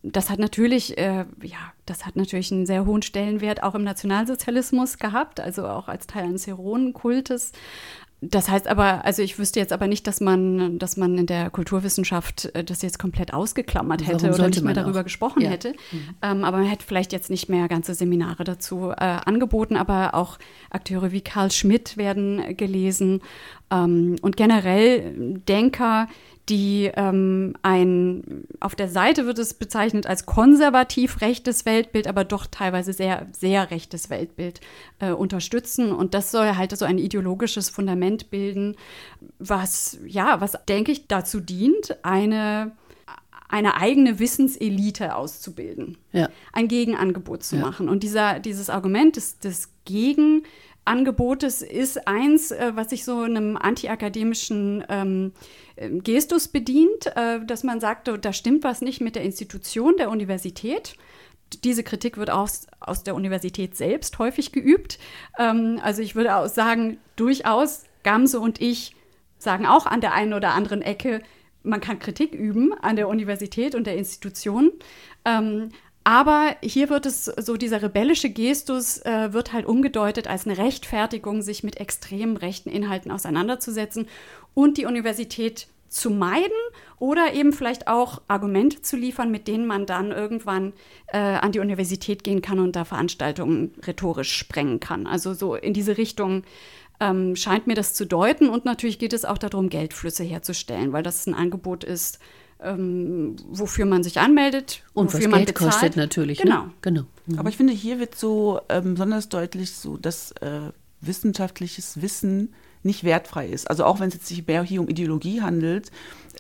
das hat natürlich, äh, ja, das hat natürlich einen sehr hohen Stellenwert auch im Nationalsozialismus gehabt, also auch als Teil eines Heroenkultes. Das heißt aber, also ich wüsste jetzt aber nicht, dass man, dass man in der Kulturwissenschaft äh, das jetzt komplett ausgeklammert hätte oder nicht mehr darüber auch? gesprochen ja. hätte. Mhm. Ähm, aber man hätte vielleicht jetzt nicht mehr ganze Seminare dazu äh, angeboten, aber auch Akteure wie Karl Schmidt werden gelesen ähm, und generell Denker, die ähm, ein, auf der Seite wird es bezeichnet als konservativ rechtes Weltbild, aber doch teilweise sehr, sehr rechtes Weltbild äh, unterstützen. Und das soll halt so ein ideologisches Fundament bilden, was, ja, was, denke ich, dazu dient, eine eine eigene Wissenselite auszubilden, ja. ein Gegenangebot zu ja. machen. Und dieser, dieses Argument des, des Gegen, Angebotes ist eins, äh, was sich so einem antiakademischen ähm, ähm, Gestus bedient, äh, dass man sagt, da stimmt was nicht mit der Institution der Universität. Diese Kritik wird aus, aus der Universität selbst häufig geübt. Ähm, also ich würde auch sagen, durchaus, Gamse und ich sagen auch an der einen oder anderen Ecke, man kann Kritik üben an der Universität und der Institution. Ähm, aber hier wird es so, dieser rebellische Gestus äh, wird halt umgedeutet als eine Rechtfertigung, sich mit extremen rechten Inhalten auseinanderzusetzen und die Universität zu meiden oder eben vielleicht auch Argumente zu liefern, mit denen man dann irgendwann äh, an die Universität gehen kann und da Veranstaltungen rhetorisch sprengen kann. Also so in diese Richtung ähm, scheint mir das zu deuten. Und natürlich geht es auch darum, Geldflüsse herzustellen, weil das ein Angebot ist, ähm, wofür man sich anmeldet und wofür was man Geld bezahlt. kostet natürlich. Ne? Genau. Ne? genau. Mhm. Aber ich finde, hier wird so ähm, besonders deutlich, so dass äh, wissenschaftliches Wissen nicht wertfrei ist. Also auch wenn es sich mehr hier um Ideologie handelt,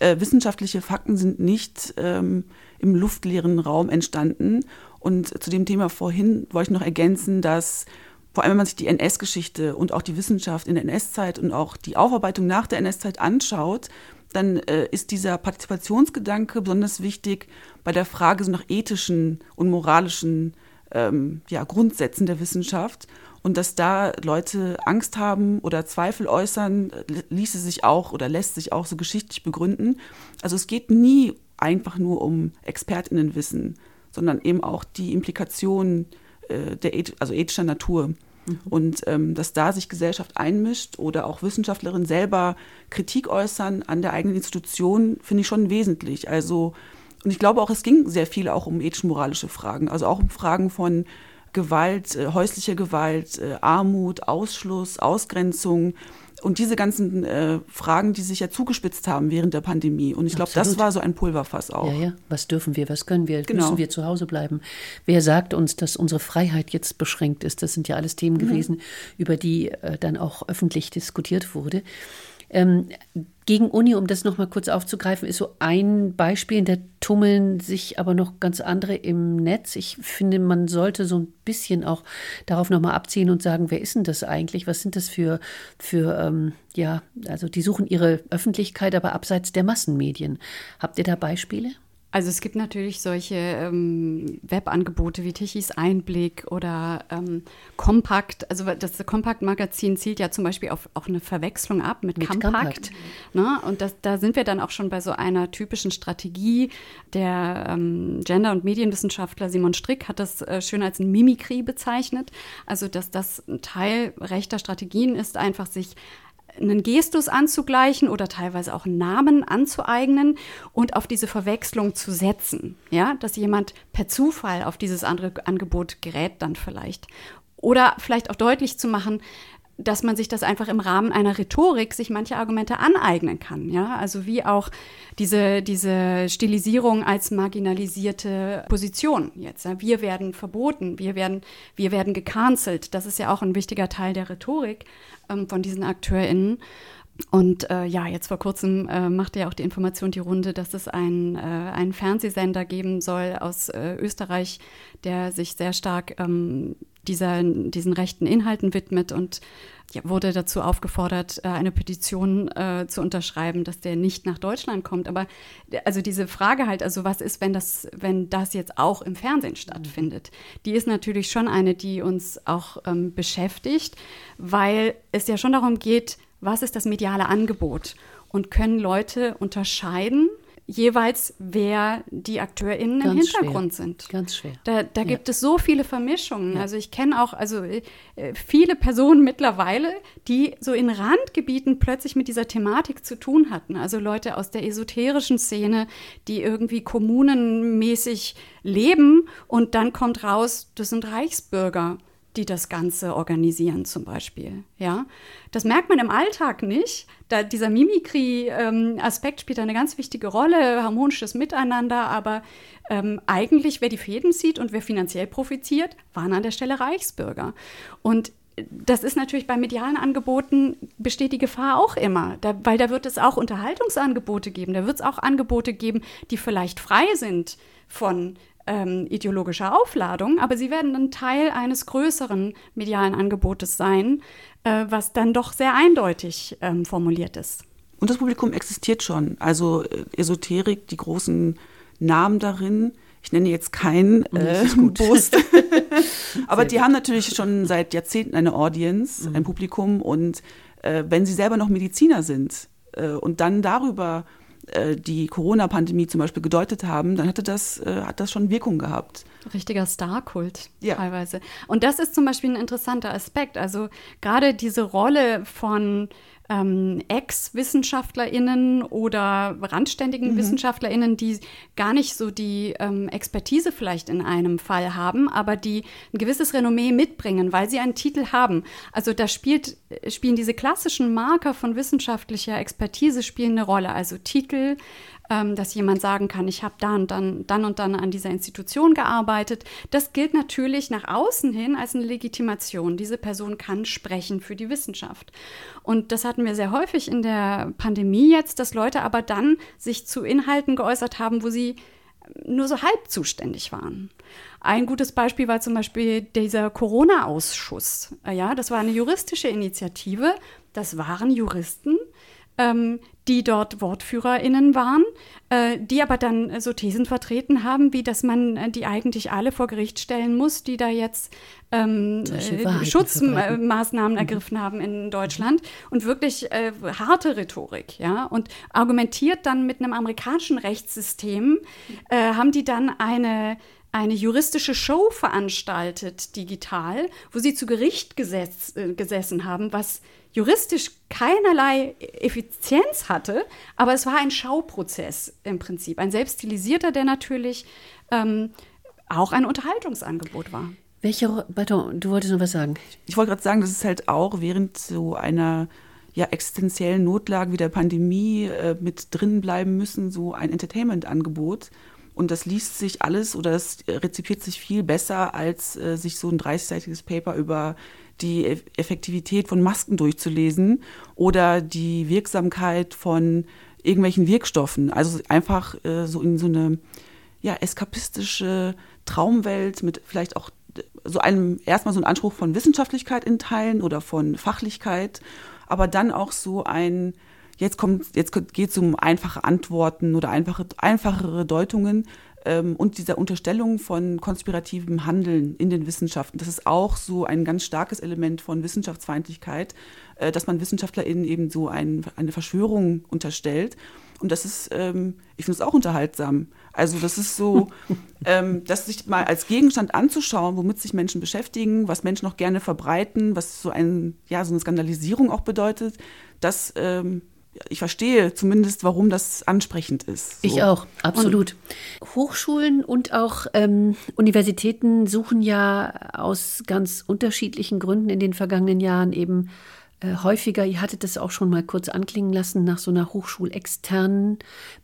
äh, wissenschaftliche Fakten sind nicht ähm, im luftleeren Raum entstanden. Und zu dem Thema vorhin wollte ich noch ergänzen, dass vor allem wenn man sich die NS-Geschichte und auch die Wissenschaft in der NS-Zeit und auch die Aufarbeitung nach der NS-Zeit anschaut, dann äh, ist dieser Partizipationsgedanke besonders wichtig bei der Frage so nach ethischen und moralischen ähm, ja, Grundsätzen der Wissenschaft. Und dass da Leute Angst haben oder Zweifel äußern, ließe sich auch oder lässt sich auch so geschichtlich begründen. Also es geht nie einfach nur um Expertinnenwissen, sondern eben auch die Implikationen äh, der, also ethischer Natur. Mhm. Und ähm, dass da sich Gesellschaft einmischt oder auch Wissenschaftlerinnen selber Kritik äußern an der eigenen Institution, finde ich schon wesentlich. Also, und ich glaube auch, es ging sehr viel auch um ethisch-moralische Fragen, also auch um Fragen von Gewalt, äh, häuslicher Gewalt, äh, Armut, Ausschluss, Ausgrenzung und diese ganzen äh, Fragen, die sich ja zugespitzt haben während der Pandemie. Und ich glaube, das war so ein Pulverfass auch. Ja, ja. Was dürfen wir, was können wir? Genau. Müssen wir zu Hause bleiben? Wer sagt uns, dass unsere Freiheit jetzt beschränkt ist? Das sind ja alles Themen mhm. gewesen, über die äh, dann auch öffentlich diskutiert wurde. Ähm, gegen Uni, um das nochmal kurz aufzugreifen, ist so ein Beispiel. Da tummeln sich aber noch ganz andere im Netz. Ich finde, man sollte so ein bisschen auch darauf nochmal abziehen und sagen, wer ist denn das eigentlich? Was sind das für, für ähm, ja, also die suchen ihre Öffentlichkeit, aber abseits der Massenmedien. Habt ihr da Beispiele? Also es gibt natürlich solche ähm, Webangebote wie Tichys Einblick oder ähm, Kompakt. Also das Kompakt-Magazin zielt ja zum Beispiel auf auch eine Verwechslung ab mit, mit Compact. Ne? Und das, da sind wir dann auch schon bei so einer typischen Strategie. Der ähm, Gender- und Medienwissenschaftler Simon Strick hat das äh, schön als ein Mimikry bezeichnet. Also dass das ein Teil rechter Strategien ist, einfach sich einen Gestus anzugleichen oder teilweise auch einen Namen anzueignen und auf diese Verwechslung zu setzen. Ja, dass jemand per Zufall auf dieses andere Angebot gerät dann vielleicht. Oder vielleicht auch deutlich zu machen, dass man sich das einfach im Rahmen einer Rhetorik sich manche Argumente aneignen kann. Ja, also wie auch diese, diese Stilisierung als marginalisierte Position jetzt. Ja? Wir werden verboten, wir werden, wir werden gecancelt. Das ist ja auch ein wichtiger Teil der Rhetorik ähm, von diesen AkteurInnen. Und äh, ja, jetzt vor kurzem äh, machte ja auch die Information die Runde, dass es ein, äh, einen Fernsehsender geben soll aus äh, Österreich, der sich sehr stark ähm, dieser, diesen rechten Inhalten widmet und wurde dazu aufgefordert, äh, eine Petition äh, zu unterschreiben, dass der nicht nach Deutschland kommt. Aber also diese Frage halt, also was ist, wenn das, wenn das jetzt auch im Fernsehen stattfindet, die ist natürlich schon eine, die uns auch ähm, beschäftigt, weil es ja schon darum geht, was ist das mediale Angebot und können Leute unterscheiden jeweils, wer die AkteurInnen Ganz im Hintergrund schwer. sind. Ganz schwer. Da, da ja. gibt es so viele Vermischungen. Ja. Also ich kenne auch also äh, viele Personen mittlerweile, die so in Randgebieten plötzlich mit dieser Thematik zu tun hatten. Also Leute aus der esoterischen Szene, die irgendwie kommunenmäßig leben und dann kommt raus, das sind Reichsbürger die das Ganze organisieren zum Beispiel. Ja, das merkt man im Alltag nicht. Da dieser Mimikry-Aspekt ähm, spielt eine ganz wichtige Rolle, harmonisches Miteinander. Aber ähm, eigentlich, wer die Fäden zieht und wer finanziell profitiert, waren an der Stelle Reichsbürger. Und das ist natürlich bei medialen Angeboten besteht die Gefahr auch immer, da, weil da wird es auch Unterhaltungsangebote geben, da wird es auch Angebote geben, die vielleicht frei sind von ähm, ideologischer Aufladung, aber sie werden dann Teil eines größeren medialen Angebotes sein, äh, was dann doch sehr eindeutig ähm, formuliert ist. Und das Publikum existiert schon. Also äh, Esoterik, die großen Namen darin. Ich nenne jetzt keinen äh, Post. aber die haben natürlich schon seit Jahrzehnten eine Audience, mhm. ein Publikum. Und äh, wenn sie selber noch Mediziner sind äh, und dann darüber äh, die Corona-Pandemie zum Beispiel gedeutet haben, dann hatte das, äh, hat das schon Wirkung gehabt. Richtiger Starkult ja. teilweise. Und das ist zum Beispiel ein interessanter Aspekt. Also gerade diese Rolle von ähm, Ex-WissenschaftlerInnen oder randständigen mhm. WissenschaftlerInnen, die gar nicht so die ähm, Expertise vielleicht in einem Fall haben, aber die ein gewisses Renommee mitbringen, weil sie einen Titel haben. Also da spielt, spielen diese klassischen Marker von wissenschaftlicher Expertise spielen eine Rolle. Also Titel, ähm, dass jemand sagen kann, ich habe da und dann, dann und dann an dieser Institution gearbeitet. Das gilt natürlich nach außen hin als eine Legitimation. Diese Person kann sprechen für die Wissenschaft. Und das hatten wir sehr häufig in der Pandemie jetzt, dass Leute aber dann sich zu Inhalten geäußert haben, wo sie nur so halb zuständig waren. Ein gutes Beispiel war zum Beispiel dieser Corona-Ausschuss. Ja, das war eine juristische Initiative. Das waren Juristen, ähm, die dort WortführerInnen waren, äh, die aber dann so Thesen vertreten haben, wie dass man äh, die eigentlich alle vor Gericht stellen muss, die da jetzt ähm, äh, Schutzmaßnahmen mhm. ergriffen haben in Deutschland und wirklich äh, harte Rhetorik, ja, und argumentiert dann mit einem amerikanischen Rechtssystem, äh, haben die dann eine eine juristische Show veranstaltet, digital, wo sie zu Gericht gesetz, äh, gesessen haben, was juristisch keinerlei Effizienz hatte, aber es war ein Schauprozess im Prinzip, ein selbststilisierter, der natürlich ähm, auch ein Unterhaltungsangebot war. Welche, Pardon, du wolltest noch was sagen. Ich wollte gerade sagen, das ist halt auch während so einer ja, existenziellen Notlage wie der Pandemie äh, mit drin bleiben müssen, so ein Entertainment-Angebot. Und das liest sich alles oder es rezipiert sich viel besser, als äh, sich so ein 30-seitiges Paper über die Effektivität von Masken durchzulesen oder die Wirksamkeit von irgendwelchen Wirkstoffen. Also einfach äh, so in so eine ja, eskapistische Traumwelt mit vielleicht auch so einem erstmal so ein Anspruch von Wissenschaftlichkeit in Teilen oder von Fachlichkeit, aber dann auch so ein jetzt kommt, jetzt geht es um einfache Antworten oder einfache, einfachere Deutungen ähm, und dieser Unterstellung von konspirativem Handeln in den Wissenschaften. Das ist auch so ein ganz starkes Element von Wissenschaftsfeindlichkeit, äh, dass man WissenschaftlerInnen eben so ein, eine Verschwörung unterstellt. Und das ist, ähm, ich finde es auch unterhaltsam. Also das ist so, ähm, das sich mal als Gegenstand anzuschauen, womit sich Menschen beschäftigen, was Menschen auch gerne verbreiten, was so ein, ja, so eine Skandalisierung auch bedeutet, das ähm, ich verstehe zumindest, warum das ansprechend ist. So. Ich auch, absolut. Und Hochschulen und auch ähm, Universitäten suchen ja aus ganz unterschiedlichen Gründen in den vergangenen Jahren eben äh, häufiger, ihr hattet das auch schon mal kurz anklingen lassen, nach so einer hochschulexternen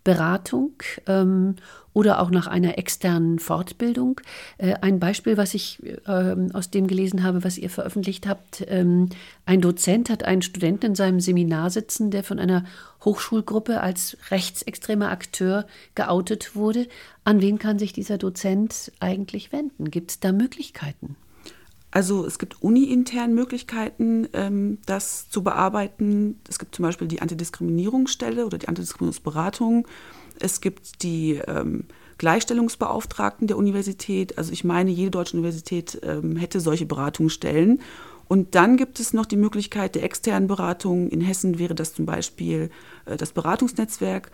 Beratung ähm, oder auch nach einer externen Fortbildung. Äh, ein Beispiel, was ich äh, aus dem gelesen habe, was ihr veröffentlicht habt, ähm, ein Dozent hat einen Studenten in seinem Seminar sitzen, der von einer Hochschulgruppe als rechtsextremer Akteur geoutet wurde. An wen kann sich dieser Dozent eigentlich wenden? Gibt es da Möglichkeiten? Also es gibt uni-intern Möglichkeiten, ähm, das zu bearbeiten. Es gibt zum Beispiel die Antidiskriminierungsstelle oder die Antidiskriminierungsberatung. Es gibt die ähm, Gleichstellungsbeauftragten der Universität. Also ich meine, jede deutsche Universität ähm, hätte solche Beratungsstellen. Und dann gibt es noch die Möglichkeit der externen Beratung. In Hessen wäre das zum Beispiel äh, das Beratungsnetzwerk.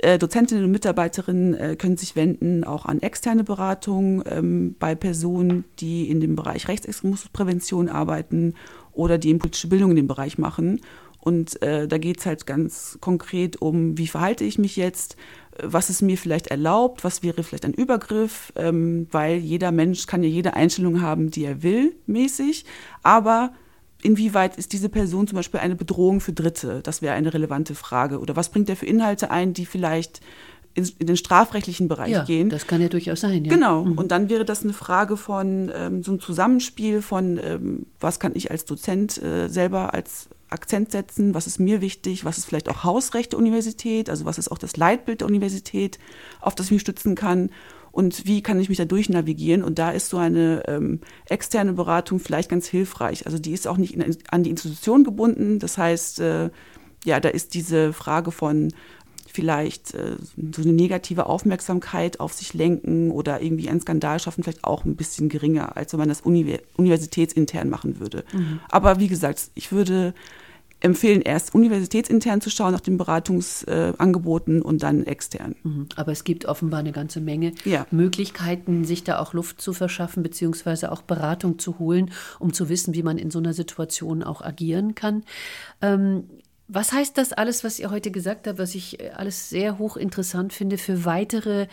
Äh, Dozentinnen und Mitarbeiterinnen äh, können sich wenden auch an externe Beratung ähm, bei Personen, die in dem Bereich Rechtsextremismusprävention arbeiten oder die politische Bildung in dem Bereich machen. Und äh, da geht es halt ganz konkret um, wie verhalte ich mich jetzt, was ist mir vielleicht erlaubt, was wäre vielleicht ein Übergriff, ähm, weil jeder Mensch kann ja jede Einstellung haben, die er will, mäßig. Aber inwieweit ist diese Person zum Beispiel eine Bedrohung für Dritte? Das wäre eine relevante Frage. Oder was bringt er für Inhalte ein, die vielleicht in, in den strafrechtlichen Bereich ja, gehen? Das kann ja durchaus sein, ja. Genau. Mhm. Und dann wäre das eine Frage von ähm, so einem Zusammenspiel von, ähm, was kann ich als Dozent äh, selber als Akzent setzen, was ist mir wichtig, was ist vielleicht auch Hausrecht der Universität, also was ist auch das Leitbild der Universität, auf das ich mich stützen kann und wie kann ich mich da durchnavigieren. Und da ist so eine ähm, externe Beratung vielleicht ganz hilfreich. Also die ist auch nicht in, an die Institution gebunden. Das heißt, äh, ja, da ist diese Frage von vielleicht äh, so eine negative Aufmerksamkeit auf sich lenken oder irgendwie einen Skandal schaffen, vielleicht auch ein bisschen geringer, als wenn man das uni universitätsintern machen würde. Mhm. Aber wie gesagt, ich würde empfehlen, erst universitätsintern zu schauen nach den Beratungsangeboten äh, und dann extern. Mhm. Aber es gibt offenbar eine ganze Menge ja. Möglichkeiten, sich da auch Luft zu verschaffen, beziehungsweise auch Beratung zu holen, um zu wissen, wie man in so einer Situation auch agieren kann. Ähm, was heißt das alles, was ihr heute gesagt habt, was ich äh, alles sehr hochinteressant finde für weitere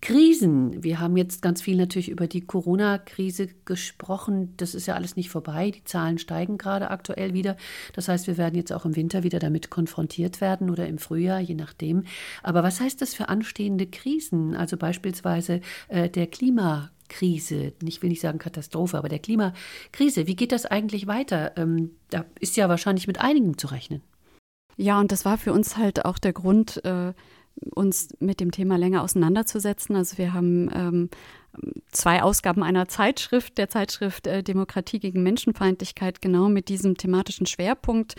Krisen? Wir haben jetzt ganz viel natürlich über die Corona-Krise gesprochen. Das ist ja alles nicht vorbei. Die Zahlen steigen gerade aktuell wieder. Das heißt, wir werden jetzt auch im Winter wieder damit konfrontiert werden oder im Frühjahr, je nachdem. Aber was heißt das für anstehende Krisen? Also beispielsweise äh, der Klima Krise, ich will nicht sagen Katastrophe, aber der Klimakrise. Wie geht das eigentlich weiter? Ähm, da ist ja wahrscheinlich mit einigem zu rechnen. Ja, und das war für uns halt auch der Grund, äh, uns mit dem Thema länger auseinanderzusetzen. Also wir haben ähm, zwei Ausgaben einer Zeitschrift, der Zeitschrift äh, Demokratie gegen Menschenfeindlichkeit, genau mit diesem thematischen Schwerpunkt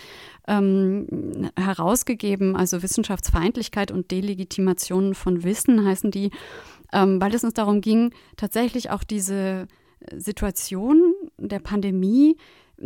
ähm, herausgegeben. Also Wissenschaftsfeindlichkeit und Delegitimation von Wissen heißen die, ähm, weil es uns darum ging, tatsächlich auch diese Situation der Pandemie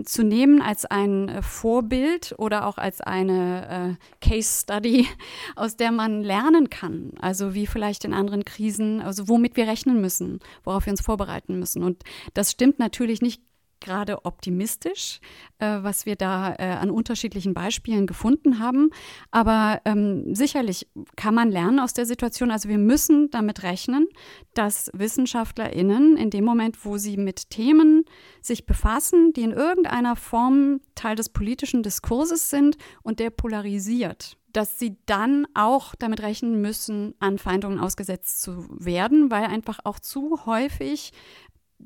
zu nehmen als ein äh, Vorbild oder auch als eine äh, Case Study, aus der man lernen kann. Also wie vielleicht in anderen Krisen, also womit wir rechnen müssen, worauf wir uns vorbereiten müssen. Und das stimmt natürlich nicht gerade optimistisch, äh, was wir da äh, an unterschiedlichen Beispielen gefunden haben. Aber ähm, sicherlich kann man lernen aus der Situation. Also wir müssen damit rechnen, dass WissenschaftlerInnen in dem Moment, wo sie mit Themen sich befassen, die in irgendeiner Form Teil des politischen Diskurses sind und der polarisiert, dass sie dann auch damit rechnen müssen, Anfeindungen ausgesetzt zu werden, weil einfach auch zu häufig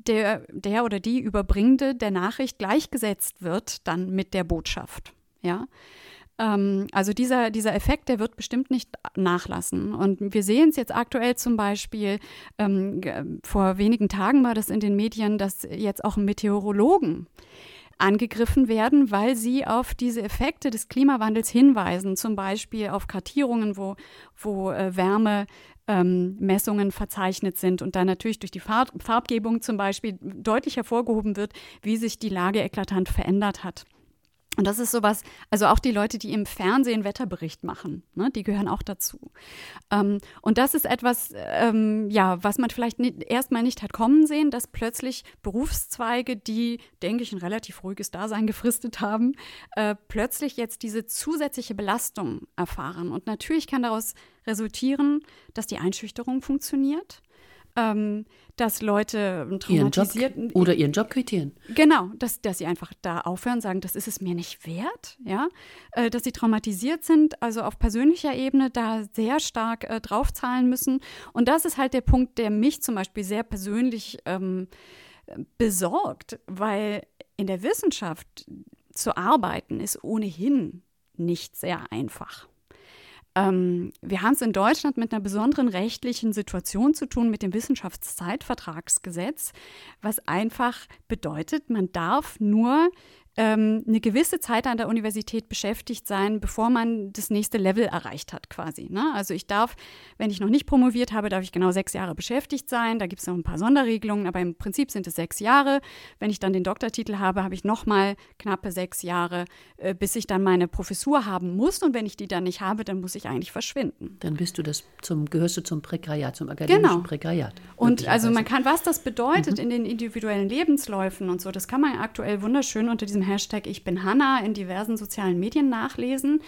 der, der oder die Überbringende der Nachricht gleichgesetzt wird dann mit der Botschaft. Ja. Ähm, also dieser, dieser Effekt, der wird bestimmt nicht nachlassen. Und wir sehen es jetzt aktuell zum Beispiel, ähm, vor wenigen Tagen war das in den Medien, dass jetzt auch Meteorologen angegriffen werden, weil sie auf diese Effekte des Klimawandels hinweisen, zum Beispiel auf Kartierungen, wo, wo äh, Wärme ähm, Messungen verzeichnet sind und dann natürlich durch die Farb Farbgebung zum Beispiel deutlich hervorgehoben wird, wie sich die Lage eklatant verändert hat. Und das ist sowas, also auch die Leute, die im Fernsehen Wetterbericht machen, ne, die gehören auch dazu. Ähm, und das ist etwas, ähm, ja, was man vielleicht nicht, erstmal nicht hat kommen sehen, dass plötzlich Berufszweige, die, denke ich, ein relativ ruhiges Dasein gefristet haben, äh, plötzlich jetzt diese zusätzliche Belastung erfahren. Und natürlich kann daraus resultieren, dass die Einschüchterung funktioniert ähm, dass Leute traumatisiert ihren Job oder ihren Job quittieren. Genau, dass, dass sie einfach da aufhören, sagen, das ist es mir nicht wert, ja, äh, dass sie traumatisiert sind, also auf persönlicher Ebene da sehr stark äh, draufzahlen müssen. Und das ist halt der Punkt, der mich zum Beispiel sehr persönlich ähm, besorgt, weil in der Wissenschaft zu arbeiten ist ohnehin nicht sehr einfach. Ähm, wir haben es in Deutschland mit einer besonderen rechtlichen Situation zu tun, mit dem Wissenschaftszeitvertragsgesetz, was einfach bedeutet, man darf nur ähm, eine gewisse Zeit an der Universität beschäftigt sein, bevor man das nächste Level erreicht hat, quasi. Ne? Also ich darf, wenn ich noch nicht promoviert habe, darf ich genau sechs Jahre beschäftigt sein. Da gibt es noch ein paar Sonderregelungen, aber im Prinzip sind es sechs Jahre. Wenn ich dann den Doktortitel habe, habe ich nochmal knappe sechs Jahre, äh, bis ich dann meine Professur haben muss. Und wenn ich die dann nicht habe, dann muss ich eigentlich verschwinden. Dann bist du das zum, gehörst du zum Prekariat, zum akademischen genau. Prekariat. Und also man kann, was das bedeutet mhm. in den individuellen Lebensläufen und so, das kann man aktuell wunderschön unter diesem Hashtag Ich bin Hanna in diversen sozialen Medien nachlesen,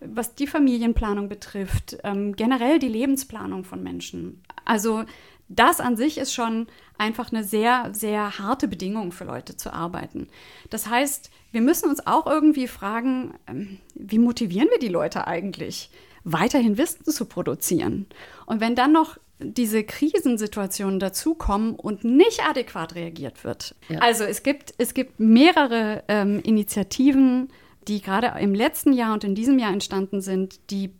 was die Familienplanung betrifft, ähm, generell die Lebensplanung von Menschen. Also das an sich ist schon einfach eine sehr, sehr harte Bedingung für Leute zu arbeiten. Das heißt, wir müssen uns auch irgendwie fragen, ähm, wie motivieren wir die Leute eigentlich, weiterhin Wissen zu produzieren? Und wenn dann noch diese Krisensituationen dazukommen und nicht adäquat reagiert wird. Ja. Also es gibt, es gibt mehrere ähm, Initiativen, die gerade im letzten Jahr und in diesem Jahr entstanden sind, die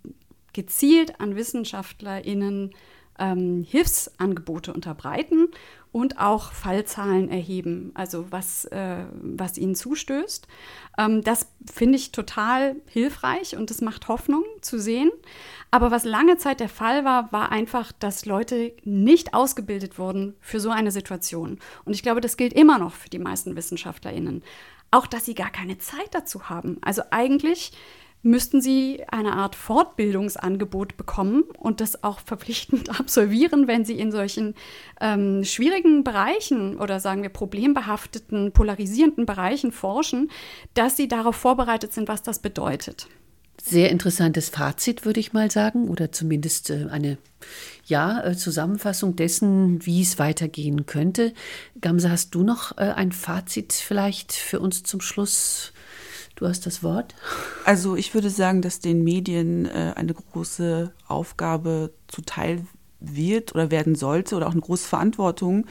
gezielt an WissenschaftlerInnen ähm, Hilfsangebote unterbreiten und auch Fallzahlen erheben, also was, äh, was ihnen zustößt. Ähm, das finde ich total hilfreich und es macht Hoffnung zu sehen. Aber was lange Zeit der Fall war, war einfach, dass Leute nicht ausgebildet wurden für so eine Situation. Und ich glaube, das gilt immer noch für die meisten WissenschaftlerInnen. Auch, dass sie gar keine Zeit dazu haben. Also eigentlich müssten sie eine Art Fortbildungsangebot bekommen und das auch verpflichtend absolvieren, wenn sie in solchen ähm, schwierigen Bereichen oder sagen wir problembehafteten, polarisierenden Bereichen forschen, dass sie darauf vorbereitet sind, was das bedeutet sehr interessantes Fazit, würde ich mal sagen, oder zumindest äh, eine ja, äh, Zusammenfassung dessen, wie es weitergehen könnte. Gamse, hast du noch äh, ein Fazit vielleicht für uns zum Schluss? Du hast das Wort. Also ich würde sagen, dass den Medien eine große Aufgabe zuteil wird oder werden sollte oder auch eine große Verantwortung,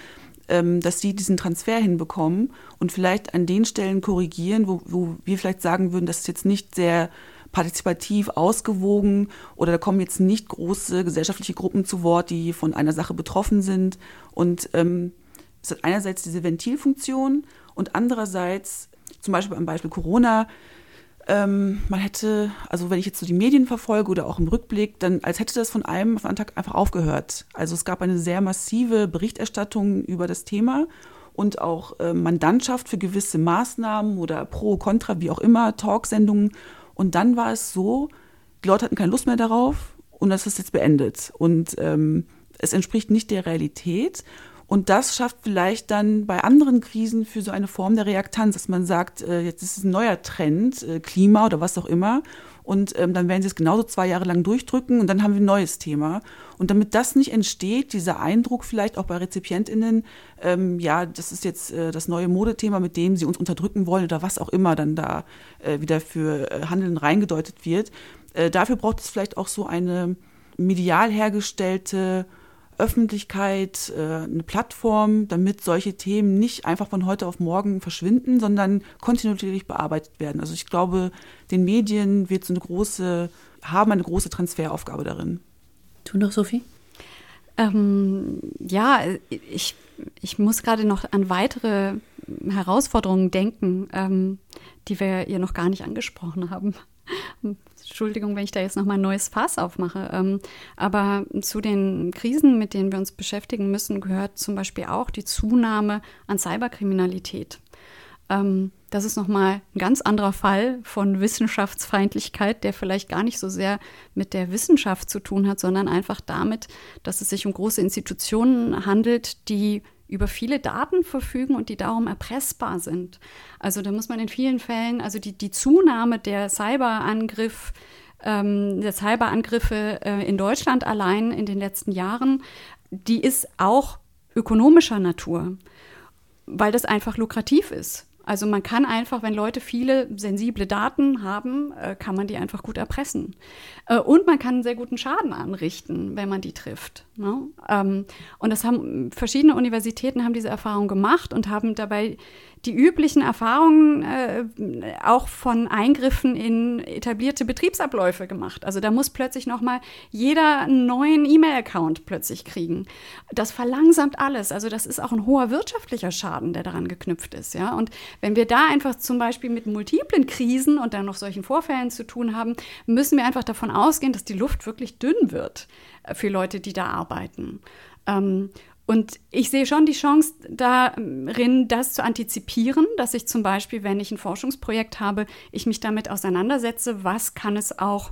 ähm, dass sie diesen Transfer hinbekommen und vielleicht an den Stellen korrigieren, wo, wo wir vielleicht sagen würden, dass es jetzt nicht sehr partizipativ ausgewogen oder da kommen jetzt nicht große gesellschaftliche Gruppen zu Wort, die von einer Sache betroffen sind. Und ähm, es hat einerseits diese Ventilfunktion und andererseits, zum Beispiel am Beispiel Corona, ähm, man hätte, also wenn ich jetzt so die Medien verfolge oder auch im Rückblick, dann als hätte das von einem auf einen Tag einfach aufgehört. Also es gab eine sehr massive Berichterstattung über das Thema und auch äh, Mandantschaft für gewisse Maßnahmen oder Pro, Contra, wie auch immer, Talksendungen. Und dann war es so, die Leute hatten keine Lust mehr darauf und das ist jetzt beendet. Und ähm, es entspricht nicht der Realität. Und das schafft vielleicht dann bei anderen Krisen für so eine Form der Reaktanz, dass man sagt, äh, jetzt ist es ein neuer Trend, äh, Klima oder was auch immer. Und ähm, dann werden sie es genauso zwei Jahre lang durchdrücken und dann haben wir ein neues Thema. Und damit das nicht entsteht, dieser Eindruck vielleicht auch bei RezipientInnen, ähm, ja, das ist jetzt äh, das neue Modethema, mit dem sie uns unterdrücken wollen oder was auch immer dann da wieder für Handeln reingedeutet wird. Dafür braucht es vielleicht auch so eine medial hergestellte Öffentlichkeit, äh, eine Plattform, damit solche Themen nicht einfach von heute auf morgen verschwinden, sondern kontinuierlich bearbeitet werden. Also ich glaube, den Medien wird so eine große, haben eine große Transferaufgabe darin. Du noch, Sophie? Ähm, ja, ich, ich muss gerade noch an weitere Herausforderungen denken, ähm, die wir hier noch gar nicht angesprochen haben. Entschuldigung, wenn ich da jetzt nochmal ein neues Fass aufmache. Ähm, aber zu den Krisen, mit denen wir uns beschäftigen müssen, gehört zum Beispiel auch die Zunahme an Cyberkriminalität. Ähm, das ist nochmal ein ganz anderer Fall von Wissenschaftsfeindlichkeit, der vielleicht gar nicht so sehr mit der Wissenschaft zu tun hat, sondern einfach damit, dass es sich um große Institutionen handelt, die über viele Daten verfügen und die darum erpressbar sind. Also da muss man in vielen Fällen, also die, die Zunahme der Cyberangriff, ähm, der Cyberangriffe äh, in Deutschland allein in den letzten Jahren, die ist auch ökonomischer Natur, weil das einfach lukrativ ist. Also man kann einfach, wenn Leute viele sensible Daten haben, äh, kann man die einfach gut erpressen. Äh, und man kann einen sehr guten Schaden anrichten, wenn man die trifft. Ne? Ähm, und das haben verschiedene Universitäten haben diese Erfahrung gemacht und haben dabei die üblichen Erfahrungen äh, auch von Eingriffen in etablierte Betriebsabläufe gemacht. Also da muss plötzlich noch mal jeder einen neuen E-Mail-Account plötzlich kriegen. Das verlangsamt alles. Also das ist auch ein hoher wirtschaftlicher Schaden, der daran geknüpft ist. Ja? Und wenn wir da einfach zum Beispiel mit multiplen Krisen und dann noch solchen Vorfällen zu tun haben, müssen wir einfach davon ausgehen, dass die Luft wirklich dünn wird äh, für Leute, die da arbeiten. Ähm, und ich sehe schon die Chance darin, das zu antizipieren, dass ich zum Beispiel, wenn ich ein Forschungsprojekt habe, ich mich damit auseinandersetze, was kann es auch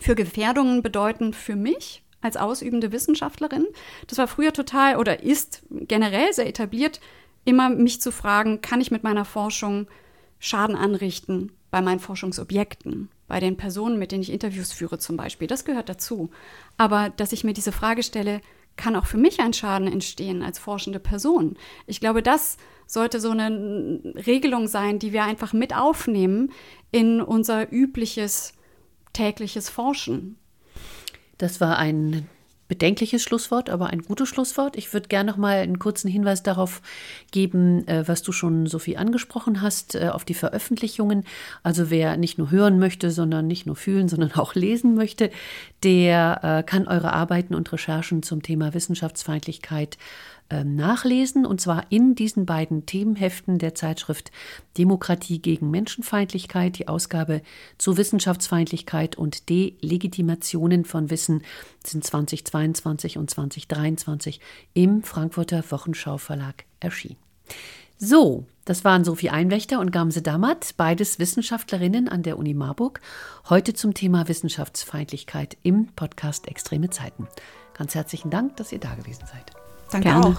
für Gefährdungen bedeuten für mich als ausübende Wissenschaftlerin. Das war früher total oder ist generell sehr etabliert, immer mich zu fragen, kann ich mit meiner Forschung Schaden anrichten bei meinen Forschungsobjekten, bei den Personen, mit denen ich Interviews führe zum Beispiel. Das gehört dazu. Aber dass ich mir diese Frage stelle, kann auch für mich ein Schaden entstehen als forschende Person. Ich glaube, das sollte so eine Regelung sein, die wir einfach mit aufnehmen in unser übliches tägliches Forschen. Das war ein bedenkliches Schlusswort, aber ein gutes Schlusswort. Ich würde gerne noch mal einen kurzen Hinweis darauf geben, äh, was du schon, Sophie, angesprochen hast, äh, auf die Veröffentlichungen. Also wer nicht nur hören möchte, sondern nicht nur fühlen, sondern auch lesen möchte, der äh, kann eure Arbeiten und Recherchen zum Thema Wissenschaftsfeindlichkeit ähm, nachlesen, und zwar in diesen beiden Themenheften der Zeitschrift Demokratie gegen Menschenfeindlichkeit, die Ausgabe zu Wissenschaftsfeindlichkeit und Delegitimationen von Wissen sind 2022 und 2023 im Frankfurter Wochenschau Verlag erschienen. So, das waren Sophie Einwächter und Gamse Dammert, beides Wissenschaftlerinnen an der Uni Marburg, heute zum Thema Wissenschaftsfeindlichkeit im Podcast Extreme Zeiten. Ganz herzlichen Dank, dass ihr da gewesen seid. Danke Gerne. auch.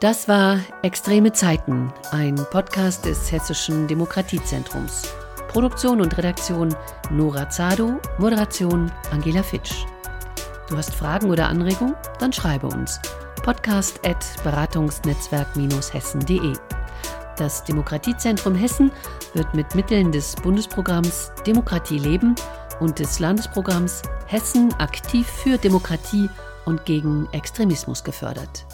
Das war Extreme Zeiten, ein Podcast des Hessischen Demokratiezentrums. Produktion und Redaktion Nora Zado, Moderation Angela Fitsch. Du hast Fragen oder Anregungen? Dann schreibe uns. Podcast at beratungsnetzwerk-hessen.de. Das Demokratiezentrum Hessen wird mit Mitteln des Bundesprogramms Demokratie leben und des Landesprogramms Hessen aktiv für Demokratie und gegen Extremismus gefördert.